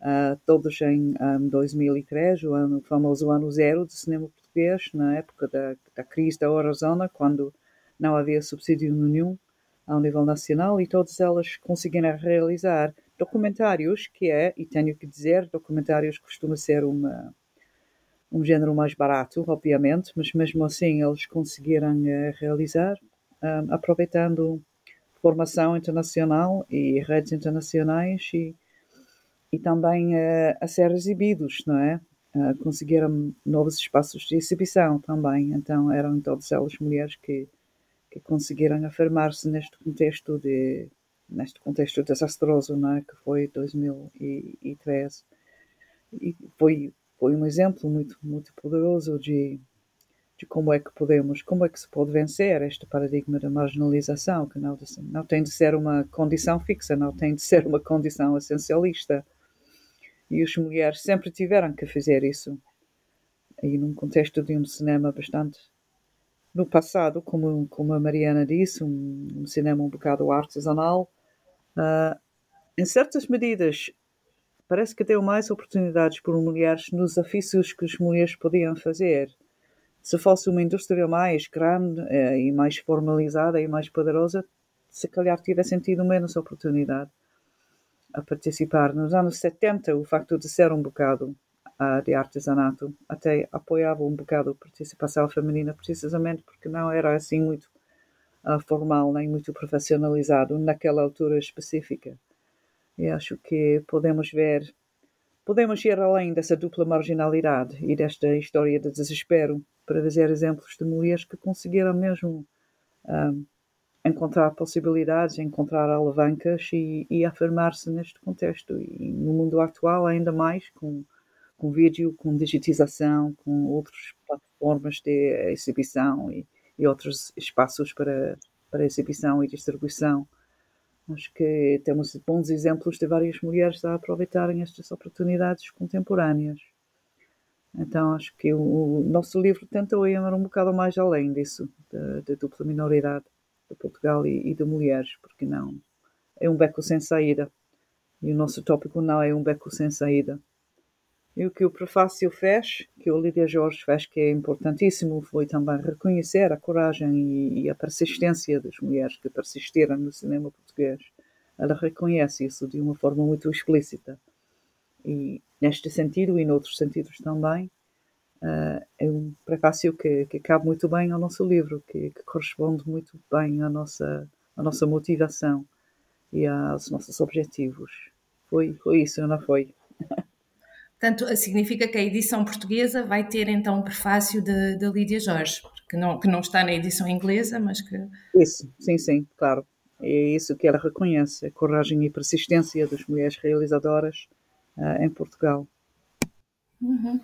uh, todos em um, 2003, o, ano, o famoso ano zero do cinema português, na época da, da crise da Eurozona, quando não havia subsídio nenhum ao nível nacional e todas elas conseguiram realizar documentários, que é, e tenho que dizer, documentários costuma ser uma, um género mais barato, obviamente, mas mesmo assim eles conseguiram uh, realizar, um, eh, aproveitando formação internacional e redes internacionais e, e também uh, a ser exibidos, não é? Uh, conseguiram novos espaços de exibição também, então eram todas elas mulheres que que conseguiram afirmar-se neste contexto de neste contexto desastroso é? que foi 2013 e foi foi um exemplo muito muito poderoso de de como é que podemos como é que se pode vencer este paradigma da marginalização que não não tem de ser uma condição fixa não tem de ser uma condição essencialista. E as mulheres sempre tiveram que fazer isso. E num contexto de um cinema bastante no passado, como, como a Mariana disse, um, um cinema um bocado artesanal, uh, em certas medidas parece que deu mais oportunidades por mulheres nos ofícios que as mulheres podiam fazer. Se fosse uma indústria mais grande uh, e mais formalizada e mais poderosa, se calhar tivessem tido menos oportunidade a participar. Nos anos 70, o facto de ser um bocado uh, de artesanato. Até apoiava um bocado a participação feminina, precisamente porque não era assim muito uh, formal nem muito profissionalizado naquela altura específica. E acho que podemos ver, podemos ir além dessa dupla marginalidade e desta história de desespero para dizer exemplos de mulheres que conseguiram mesmo ah, encontrar possibilidades, encontrar alavancas e, e afirmar-se neste contexto. E no mundo atual, ainda mais com com vídeo, com digitização, com outras plataformas de exibição e, e outros espaços para, para exibição e distribuição. Acho que temos bons exemplos de várias mulheres a aproveitarem estas oportunidades contemporâneas. Então acho que o, nosso livro tentou ir um bocado mais além disso, da, dupla minoridade de Portugal e, e de mulheres, porque não é um beco sem saída. E o nosso tópico não é um beco sem saída. E o que o prefácio fez, que o Lídia Jorge fez, que é importantíssimo, foi também reconhecer a coragem e, e a persistência das mulheres que persistiram no cinema português. Ela reconhece isso de uma forma muito explícita. E neste sentido e noutros sentidos também, uh, é um prefácio que, que cabe muito bem ao nosso livro, que, que corresponde muito bem à nossa, à nossa motivação e aos nossos objetivos. Foi, foi isso, não foi? Portanto, significa que a edição portuguesa vai ter então um prefácio de Lídia Jorge, que não, que não está na edição inglesa, mas que. Isso, sim, sim, claro. É isso que ela reconhece, a coragem e persistência das mulheres realizadoras uh, em Portugal. Uhum.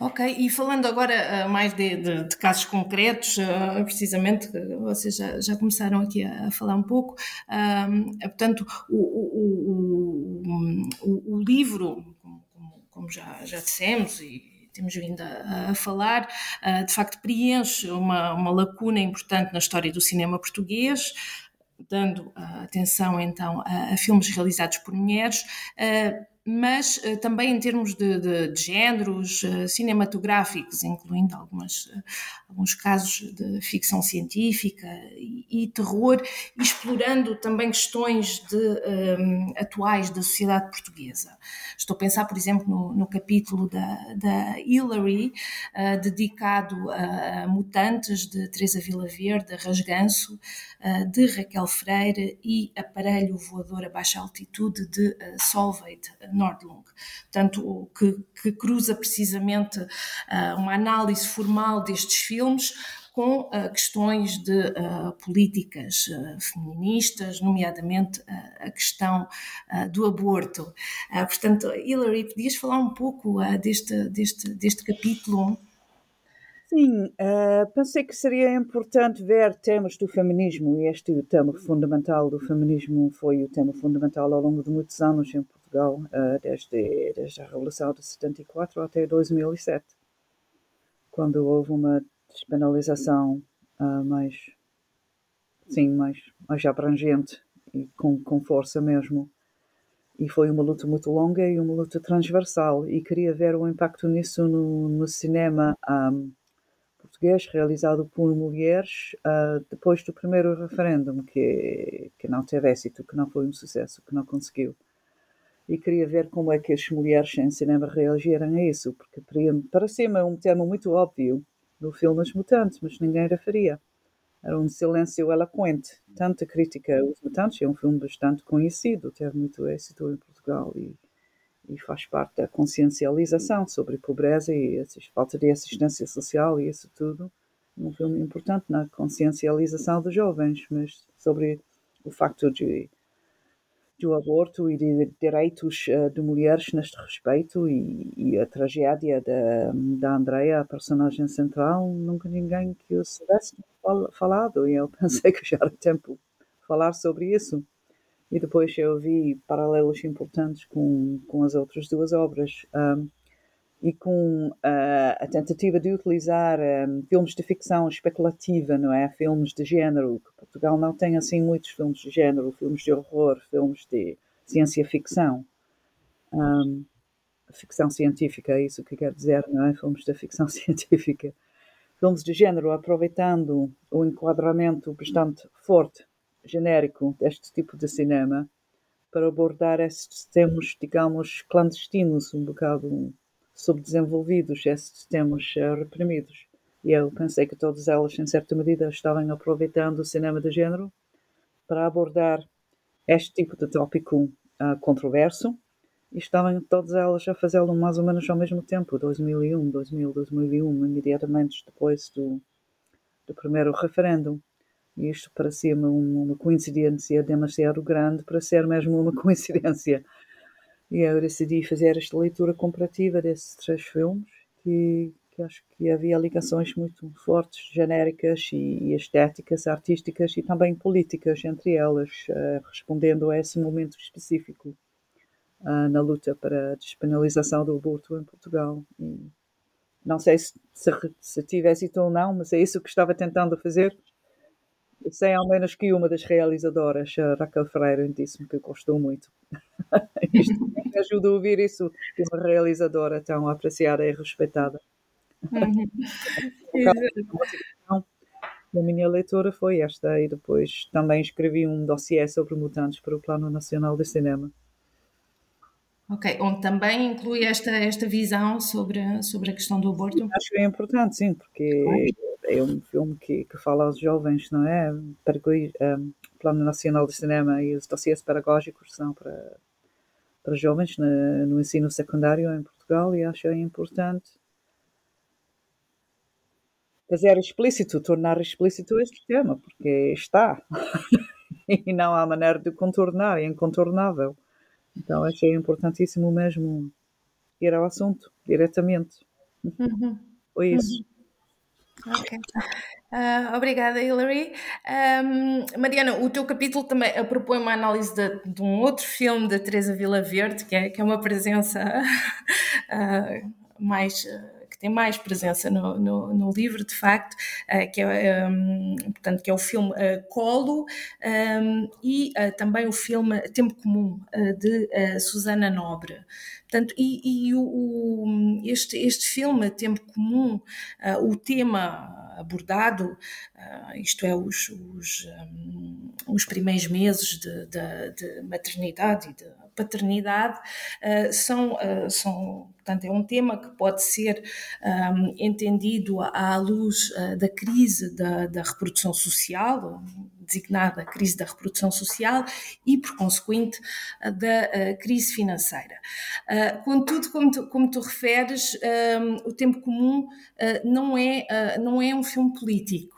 Ok, e falando agora uh, mais de, de, de, casos concretos, uh, precisamente, vocês já, já, começaram aqui a, a falar um pouco, portanto, o, o, o, o livro como já, já dissemos e temos vindo a, a falar, uh, de facto preenche uma, uma lacuna importante na história do cinema português, dando uh, atenção então a, a, filmes realizados por mulheres. Uh, mas uh, também em termos de, de, de géneros uh, cinematográficos, incluindo algumas, uh, alguns casos de ficção científica e, e terror, explorando também questões de, um, atuais da sociedade portuguesa. Estou a pensar, por exemplo, no, no capítulo da, da Hillary, dedicado a, mutantes de Teresa Vila Verde, Rasganço, de Raquel Freire e Aparelho Voador a Baixa Altitude de Solveig Nordlund. Portanto, que, que cruza precisamente uh, uma análise formal destes filmes com uh, questões de uh, políticas uh, feministas, nomeadamente a questão do aborto. portanto, Hilary, podias falar um pouco deste, deste, deste capítulo? Sim, pensei que seria importante ver temas do feminismo e este tema fundamental do feminismo foi o tema fundamental ao longo de muitos anos em Portugal, uh, desde, desde a Revolução de 74 até 2007, quando houve uma despenalização uh, mais, sim, mais, mais abrangente e com, com força mesmo. E foi uma luta muito longa e uma luta transversal e queria ver o impacto nisso no, no cinema. Um, português realizado por mulheres uh, depois do primeiro referendo, que, que não teve êxito, que não foi um sucesso, que não conseguiu. E queria ver como é que as mulheres em cinema reagiram a isso, porque parecia-me um tema muito óbvio no filme As Mutantes, mas ninguém referia. Era um silêncio eloquente. Tanta crítica aos Mutantes, é um filme bastante conhecido, teve muito êxito em Portugal e e faz parte da consciencialização sobre pobreza e a falta de assistência social e isso tudo. Um filme importante na consciencialização dos jovens, mas sobre o facto de do aborto e de direitos uh, de mulheres neste respeito e, e a tragédia da, da Andrea, a personagem central, nunca ninguém que eu soubesse falado e eu pensei que já era tempo de falar sobre isso. E depois eu vi paralelos importantes com, com as outras duas obras. Um, e com uh, a tentativa de utilizar um, filmes de ficção especulativa, não é? Filmes de género, que Portugal não tem assim muitos filmes de género, filmes de horror, filmes de ciência-ficção. Um, ficção científica, é isso que quer dizer, não é? Filmes de ficção científica. Filmes de género, aproveitando o enquadramento bastante forte genérico deste tipo de cinema para abordar estes temas, digamos, clandestinos, um bocado subdesenvolvidos, estes temas uh, reprimidos. E eu pensei que todas elas, em certa medida, estavam aproveitando o cinema de género para abordar este tipo de tópico uh, controverso e estavam todas elas a fazê-lo mais ou menos ao mesmo tempo, 2001, 2000, 2001, imediatamente depois do, do primeiro referendo. E isto parecia-me uma coincidência demasiado grande para ser mesmo uma coincidência. E eu decidi fazer esta leitura comparativa desses três filmes, que, que acho que havia ligações muito fortes, genéricas e, e estéticas, artísticas e também políticas entre elas, uh, respondendo a esse momento específico uh, na luta para a despenalização do aborto em Portugal. E Não sei se, se, se tive êxito ou não, mas é isso que estava tentando fazer. Sei ao menos que uma das realizadoras, Raquel Freire, disse-me que gostou muito. Isto me ajuda a ouvir isso de uma realizadora tão apreciada e respeitada. Uhum. a minha leitura foi esta, e depois também escrevi um dossiê sobre mutantes para o Plano Nacional de Cinema. Ok, onde também inclui esta, esta visão sobre, sobre a questão do aborto? Acho que é importante, sim, porque é um filme que, que fala aos jovens, não é? Para um, o Plano Nacional de Cinema e os dossiês pedagógicos são para, para jovens no, no ensino secundário em Portugal e acho é importante fazer explícito, tornar explícito este tema, porque está. e não há maneira de contornar, é incontornável. Então achei importantíssimo mesmo ir ao assunto diretamente. Uhum. Foi isso. Uhum. Uh, obrigada, Hilary. Um, Mariana, o teu capítulo também propõe uma análise de, de, um outro filme da Teresa Vila Verde, que é, que é uma presença uh, mais tem mais presença no, no, no livro, de facto, uh, que, é, um, portanto, que é o filme Colo um, e também o filme Tempo Comum, de Susana Nobre. Portanto, e, e o, o, este, este filme, Tempo Comum, o tema abordado, isto é, os, os, um, os primeiros meses de, de, de maternidade e de paternidade uh, são, uh, são, portanto, é um tema que pode ser um, entendido à luz uh, da crise da, da reprodução social, designada crise da reprodução social e, por consequente, da crise financeira. Uh, contudo, como tu, como tu referes, uh, o Tempo Comum uh, não, é, não é um filme político,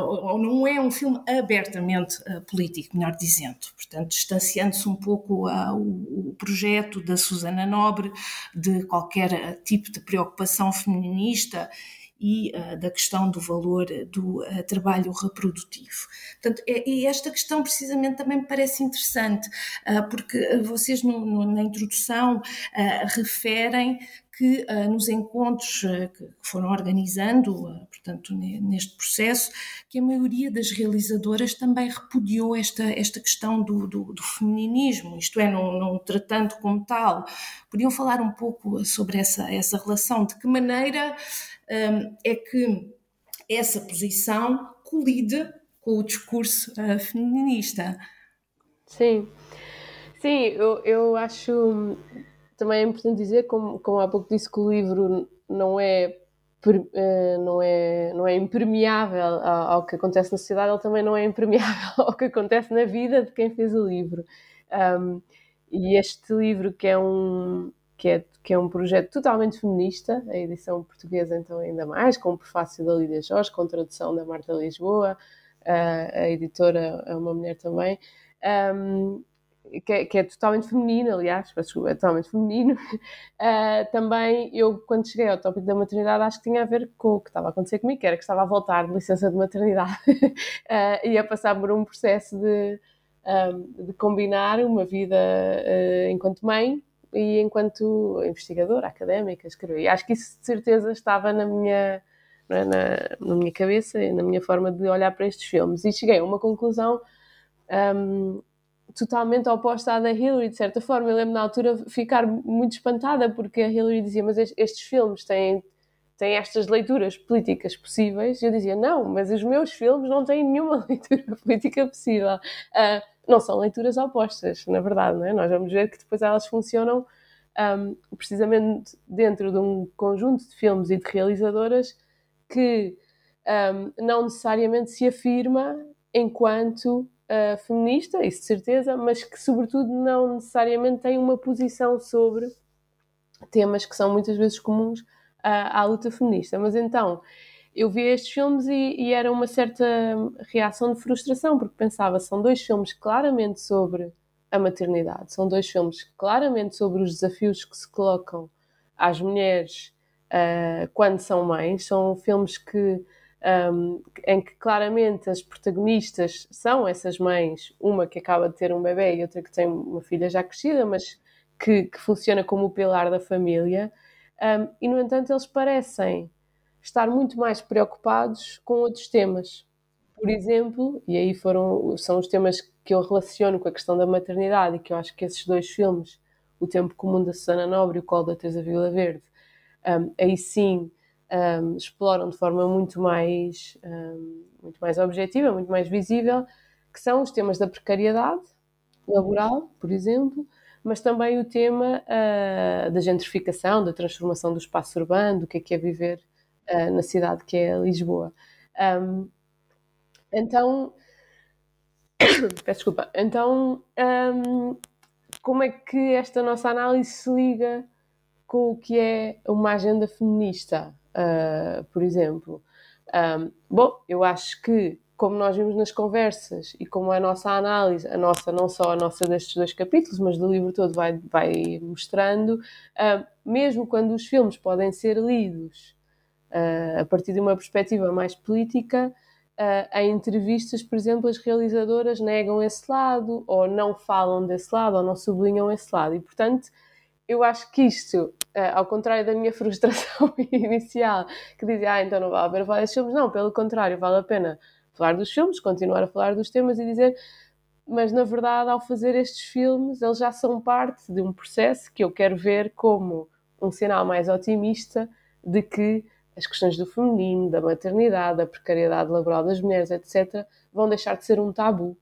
ou não é um filme abertamente político, melhor dizendo. Portanto, distanciando-se um pouco o, projeto da Susana Nobre de qualquer tipo de preocupação feminista e uh, da questão do valor do uh, trabalho reprodutivo. Portanto, é, e esta questão precisamente também me parece interessante, porque vocês no, no, na introdução referem que uh, nos encontros uh, que foram organizando, uh, portanto, neste processo, que a maioria das realizadoras também repudiou esta, esta questão do, do, do femininismo, isto é, não, não tratando como tal. Podiam falar um pouco sobre essa, essa relação, de que maneira é que essa posição colide com o discurso feminista? Sim, sim, eu, eu acho também é importante dizer, como, como há pouco disse, que o livro não é, eh, não é, não é impermeável ao, que acontece na sociedade, ele também não é impermeável ao que acontece na vida de quem fez o livro. Um, e este livro, que é um, que é, que é um projeto totalmente feminista, a edição portuguesa então ainda mais, com o prefácio da Lídia Jorge, com tradução da Marta Lisboa, a, a editora é uma mulher também, um, que é, que é, totalmente feminino, aliás, é totalmente feminino. Uh, também eu, quando cheguei ao tópico da maternidade, acho que tinha a ver com o que estava a acontecer comigo, que era que estava a voltar de licença de maternidade uh, e a passar por um processo de, um, de combinar uma vida uh, enquanto mãe e enquanto investigadora académica, escrever. E acho que isso de certeza estava na minha, é, na, na, minha cabeça e na minha forma de olhar para estes filmes. E cheguei a uma conclusão. Um, totalmente oposta à da Hillary, de certa forma. Eu lembro na altura ficar muito espantada porque a Hillary dizia: Mas estes filmes têm, têm estas leituras políticas possíveis. E eu dizia: Não, mas os meus filmes não têm nenhuma leitura política possível. Uh, não são leituras opostas, na verdade, não é? Nós vamos ver que depois elas funcionam um, precisamente dentro de um conjunto de filmes e de realizadoras que um, não necessariamente se afirma enquanto uh, feminista, isso de certeza, mas que, sobretudo, não necessariamente tem uma posição sobre temas que são muitas vezes comuns uh, à luta feminista. Mas então, eu vi estes filmes e, e, era uma certa reação de frustração, porque pensava, são dois filmes claramente sobre a maternidade, são dois filmes claramente sobre os desafios que se colocam às mulheres uh, quando são mães, são filmes que um, em que claramente as protagonistas são essas mães, uma que acaba de ter um bebê e outra que tem uma filha já crescida, mas que, que funciona como o pilar da família. Um, e, no entanto, eles parecem estar muito mais preocupados com outros temas. Por exemplo, e aí foram, são os temas que eu relaciono com a questão da maternidade e que eu acho que esses dois filmes, O Tempo Comum da Susana Nobre e O Colo da Teresa Vila Verde, um, aí sim um, exploram de forma muito mais, um, muito mais objetiva, muito mais visível, que são os temas da precariedade laboral, por exemplo, mas também o tema uh, da gentrificação, da transformação do espaço urbano, do que é que é viver uh, na cidade que é Lisboa. Um, então, peço desculpa. Então, um, como é que esta nossa análise se liga com o que é uma agenda feminista, uh, por exemplo? Um, bom, eu acho que como nós vimos nas conversas e como a nossa análise, a nossa, não só a nossa destes dois capítulos, mas do livro todo vai, vai mostrando, uh, mesmo quando os filmes podem ser lidos uh, a partir de uma perspectiva mais política, uh, em entrevistas, por exemplo, as realizadoras negam esse lado, ou não falam desse lado, ou não sublinham esse lado. E, portanto, eu acho que isto, ao contrário da minha frustração inicial, que dizia, ah, então não vale a pena falar desses filmes, não, pelo contrário, vale a pena falar dos filmes, continuar a falar dos temas e dizer, mas na verdade, ao fazer estes filmes, eles já são parte de um processo que eu quero ver como um sinal mais otimista de que as questões do feminino, da maternidade, da precariedade laboral das mulheres, etc., vão deixar de ser um tabu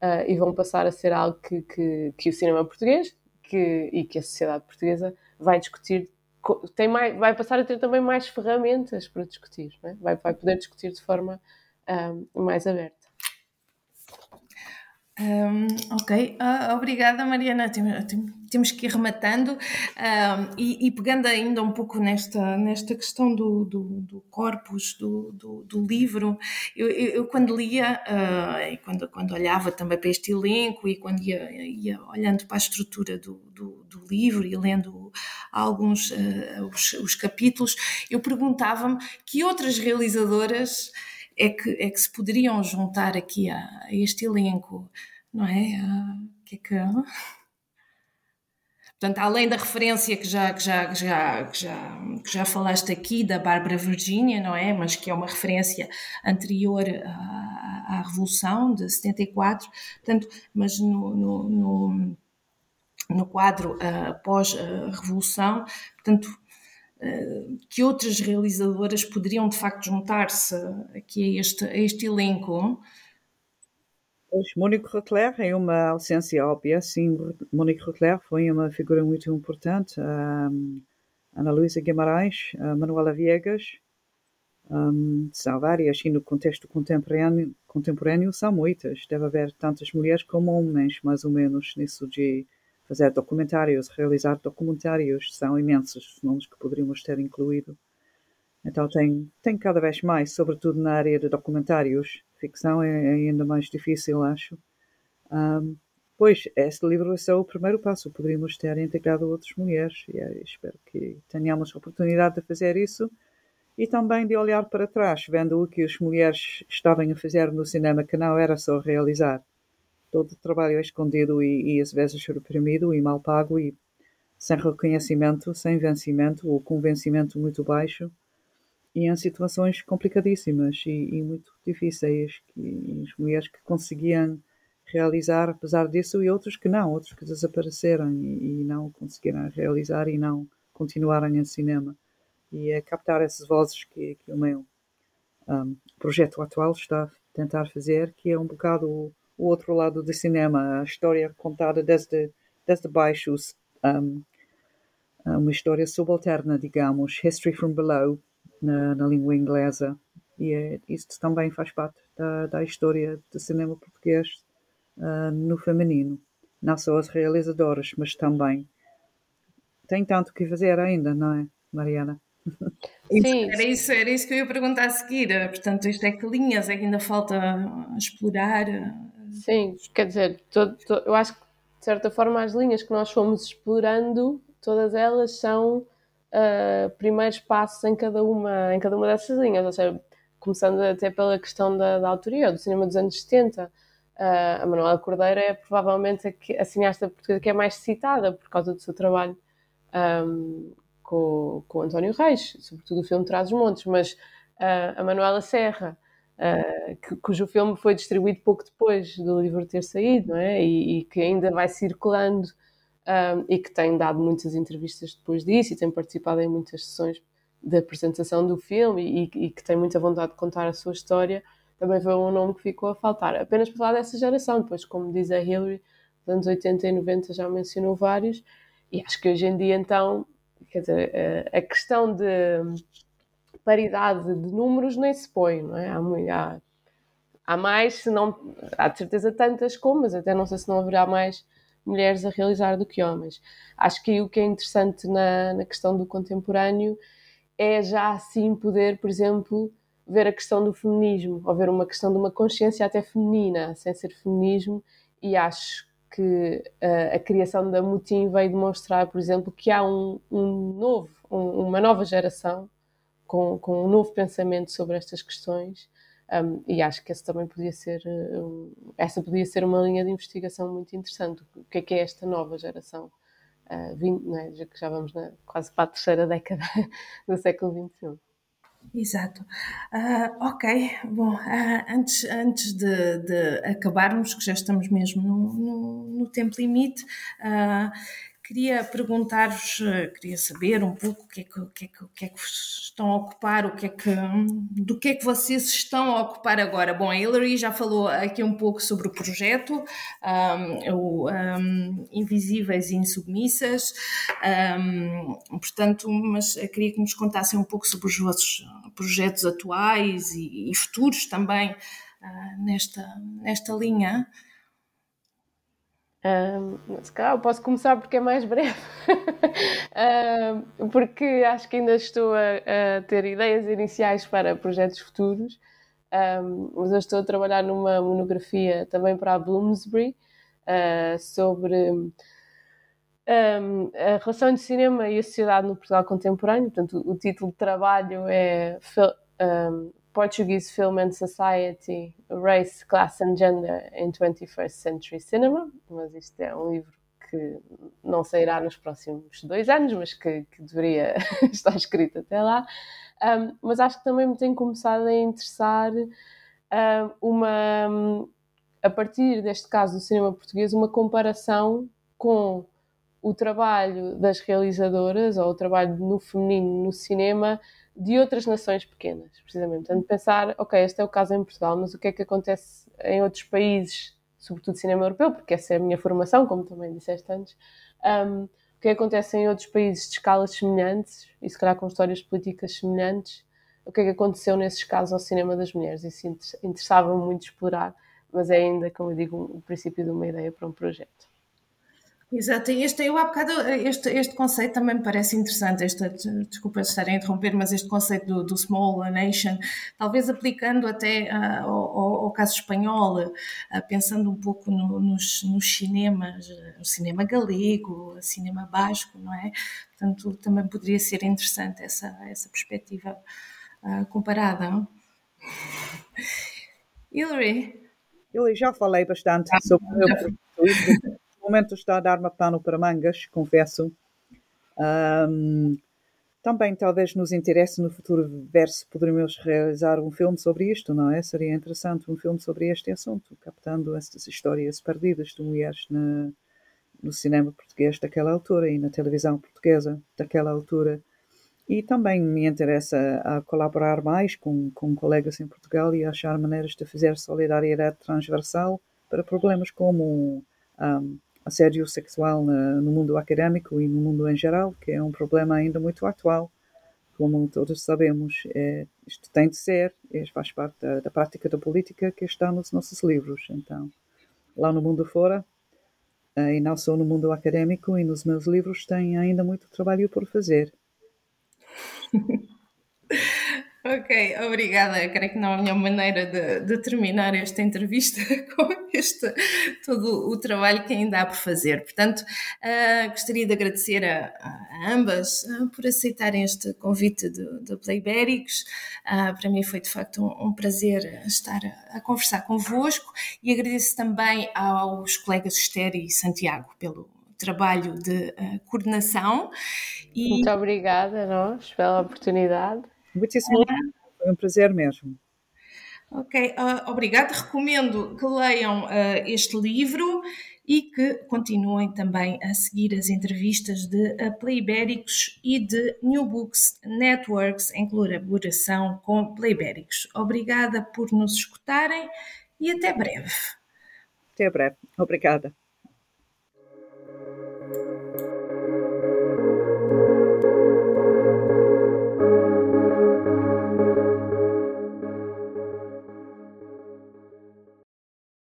uh, e vão passar a ser algo que, que, que o cinema português que, e que a sociedade portuguesa vai discutir tem mais, vai passar a ter também mais ferramentas para discutir, é? vai, vai poder discutir de forma um, mais aberta. Um, ok, uh, obrigada Mariana. temos que ir rematando um, e, e, pegando ainda um pouco nesta, nesta questão do, do, do corpus do, do, do livro, eu, eu, eu, quando lia uh, e quando, quando olhava também para este elenco e quando ia, ia olhando para a estrutura do, do, do livro e lendo alguns uh, os, os capítulos, eu perguntava-me que outras realizadoras é que, é que se poderiam juntar aqui a, a este elenco, não é? que é que. Portanto, além da referência que já, que já, que já, que já, que já falaste aqui da Bárbara Virginia, não é? Mas que é uma referência anterior à, à Revolução de 74, portanto, mas no, no, no, no quadro uh, pós-Revolução, portanto, que outras realizadoras poderiam de facto juntar-se aqui a este, a este elenco? Pois, Monique Rotler é uma ausência óbvia, sim. Monique Rotler foi uma figura muito importante. Um, Ana Luísa Guimarães, Manuela Viegas, um, são várias, e no contexto contemporâneo, contemporâneo são muitas. Deve haver tantas mulheres como homens, mais ou menos, nisso de fazer documentários, realizar documentários, são imensos os nomes que poderíamos ter incluído. Então tem, tem cada vez mais, sobretudo na área de documentários. Ficção é, é ainda mais difícil, acho. Um, pois, este livro é só o primeiro passo. Poderíamos ter integrado outras mulheres e é, espero que tenhamos a oportunidade de fazer isso e também de olhar para trás, vendo o que as mulheres estavam a fazer no cinema, que não era só realizar todo o trabalho é escondido e, e às vezes reprimido e mal pago e sem reconhecimento, sem vencimento ou com vencimento muito baixo e em situações complicadíssimas e, e muito difíceis que as mulheres que conseguiam realizar apesar disso e outros que não, outros que desapareceram e, e não conseguiram realizar e não continuaram em cinema. E é captar essas vozes que, que o meu um, projeto atual está a tentar fazer, que é um bocado o outro lado do cinema, a história contada desde, desde baixo, um, uma história subalterna, digamos, History from Below, na, na língua inglesa. E é, isto também faz parte da, da história do cinema português uh, no feminino. Não só as realizadoras, mas também. Tem tanto que fazer ainda, não é, Mariana? Sim. Era isso, era isso que eu ia perguntar a seguir. Portanto, isto é que linhas é que ainda falta explorar? Sim, quer dizer, eu acho que de certa forma as linhas que nós fomos explorando, todas elas são uh, primeiros passos em cada uma, em cada uma dessas linhas, ou seja, começando até pela questão da, da autoria, do cinema dos anos 70. Uh, ah, a Manuela Cordeira é provavelmente a, a cineasta portuguesa que é mais citada por causa do seu trabalho um, com, com o António Reis, sobretudo o filme Traz os Montes, mas uh, a Manuela Serra, que, cujo filme foi distribuído pouco depois do livro ter saído, não é? E, e que ainda vai circulando um, e que tem dado muitas entrevistas depois disso e tem participado em muitas sessões de apresentação do filme e, e, que tem muita vontade de contar a sua história, também foi um nome que ficou a faltar. Apenas para falar dessa geração, depois, como diz a Hillary, dos anos 80 e 90 já mencionou vários, e acho que hoje em dia, então, quer dizer, a questão de paridade de números nem se põe, não é? Há, há, há mais, se não, há de certeza tantas como, mas até não sei se não haverá mais mulheres a realizar do que homens. Acho que o que é interessante na, na questão do contemporâneo é já assim poder, por exemplo, ver a questão do feminismo, ou ver uma questão de uma consciência até feminina, sem ser feminismo, e acho que uh, a criação da Mutim veio demonstrar, por exemplo, que há um, um novo, um, uma nova geração com, com, um novo pensamento sobre estas questões um, e acho que essa também podia ser um, essa podia ser uma linha de investigação muito interessante. O que é que é esta nova geração? Uh, 20, é? já que já vamos na, quase para a terceira década do século XXI. Exato. Uh, ok, bom, uh, antes, antes de, de, acabarmos, que já estamos mesmo no, no, no tempo limite, uh, Queria perguntar-vos, eh, queria saber um pouco o que, é que, que é que, que é que estão a ocupar, o que é que, do que é que vocês estão a ocupar agora. Bom, a Hillary já falou aqui um pouco sobre o projeto, um, o um, Invisíveis e Insubmissas, um, portanto, mas queria que nos contassem um pouco sobre os vossos projetos atuais e, e futuros também uh, nesta, nesta linha. Um, se calhar posso começar porque é mais breve, um, porque acho que ainda estou a, a, ter ideias iniciais para projetos futuros, um, mas eu estou a trabalhar numa monografia também para a Bloomsbury uh, sobre a relação entre cinema e a sociedade no Portugal contemporâneo. Portanto, o, o título de trabalho é Portuguese Film and Society, Race, Class and Gender in 21st Century Cinema, mas isto é um livro que não sairá nos próximos dois anos, mas que, que deveria estar escrito até lá. Um, mas acho que também me tem começado a interessar um, uma, a partir deste caso do cinema português, uma comparação com o trabalho das realizadoras ou o trabalho no feminino no cinema de outras nações pequenas, precisamente. Portanto, pensar, ok, este é o caso em Portugal, mas o que é que acontece em outros países, sobretudo cinema europeu, porque essa é a minha formação, como também disseste antes, um, o que, é acontece em outros países de escalas semelhantes, e se calhar com histórias políticas semelhantes, o que é que aconteceu nesses casos ao cinema das mulheres. Isso interessava-me muito explorar, mas é ainda, como eu digo, o princípio de uma ideia para um projeto. Exato, este, eu há bocado, este, este conceito também me parece interessante, este, desculpa estar a interromper, mas este conceito do, do small nation, talvez aplicando até uh, ao, ao, caso espanhol, uh, pensando um pouco no, nos, nos cinemas, o cinema galego, o cinema basco, não é? Portanto, também poderia ser interessante essa, essa perspectiva uh, comparada. Hillary? Eu já falei bastante sobre o meu momento está a dar-me pano para mangas, confesso. Um, também talvez nos interesse no futuro ver se poderíamos realizar um filme sobre isto, não é? Seria interessante um filme sobre este assunto, captando estas histórias perdidas de mulheres na, no cinema português daquela altura e na televisão portuguesa daquela altura. E também me interessa a colaborar mais com, com colegas em Portugal e achar maneiras de fazer solidariedade transversal para problemas como um, assédio sexual no mundo académico e no mundo em geral, que é um problema ainda muito atual, como todos sabemos. É, isto tem de ser, é, faz parte da, da, prática da política que está nos nossos livros. Então, lá no mundo fora, eh, e não só no mundo académico e nos meus livros, tem ainda muito trabalho por fazer. Ok, obrigada. Creio que não há melhor maneira de, de, terminar esta entrevista com este todo o trabalho que ainda há por fazer. Portanto, uh, gostaria de agradecer a, a ambas uh, por aceitarem este convite do, Playbéricos. Uh, para mim foi de facto um, um prazer estar a, a, conversar convosco e agradeço também aos colegas Esther e Santiago pelo trabalho de coordenação. E... Muito obrigada a nós pela oportunidade. Muitíssimo obrigada, foi um prazer mesmo. Ok, uh, obrigada. Recomendo que leiam uh, este livro e que continuem também a seguir as entrevistas de Playbéricos e de New Books Networks em colaboração com Playbéricos. Obrigada por nos escutarem e até breve. Até breve. Obrigada.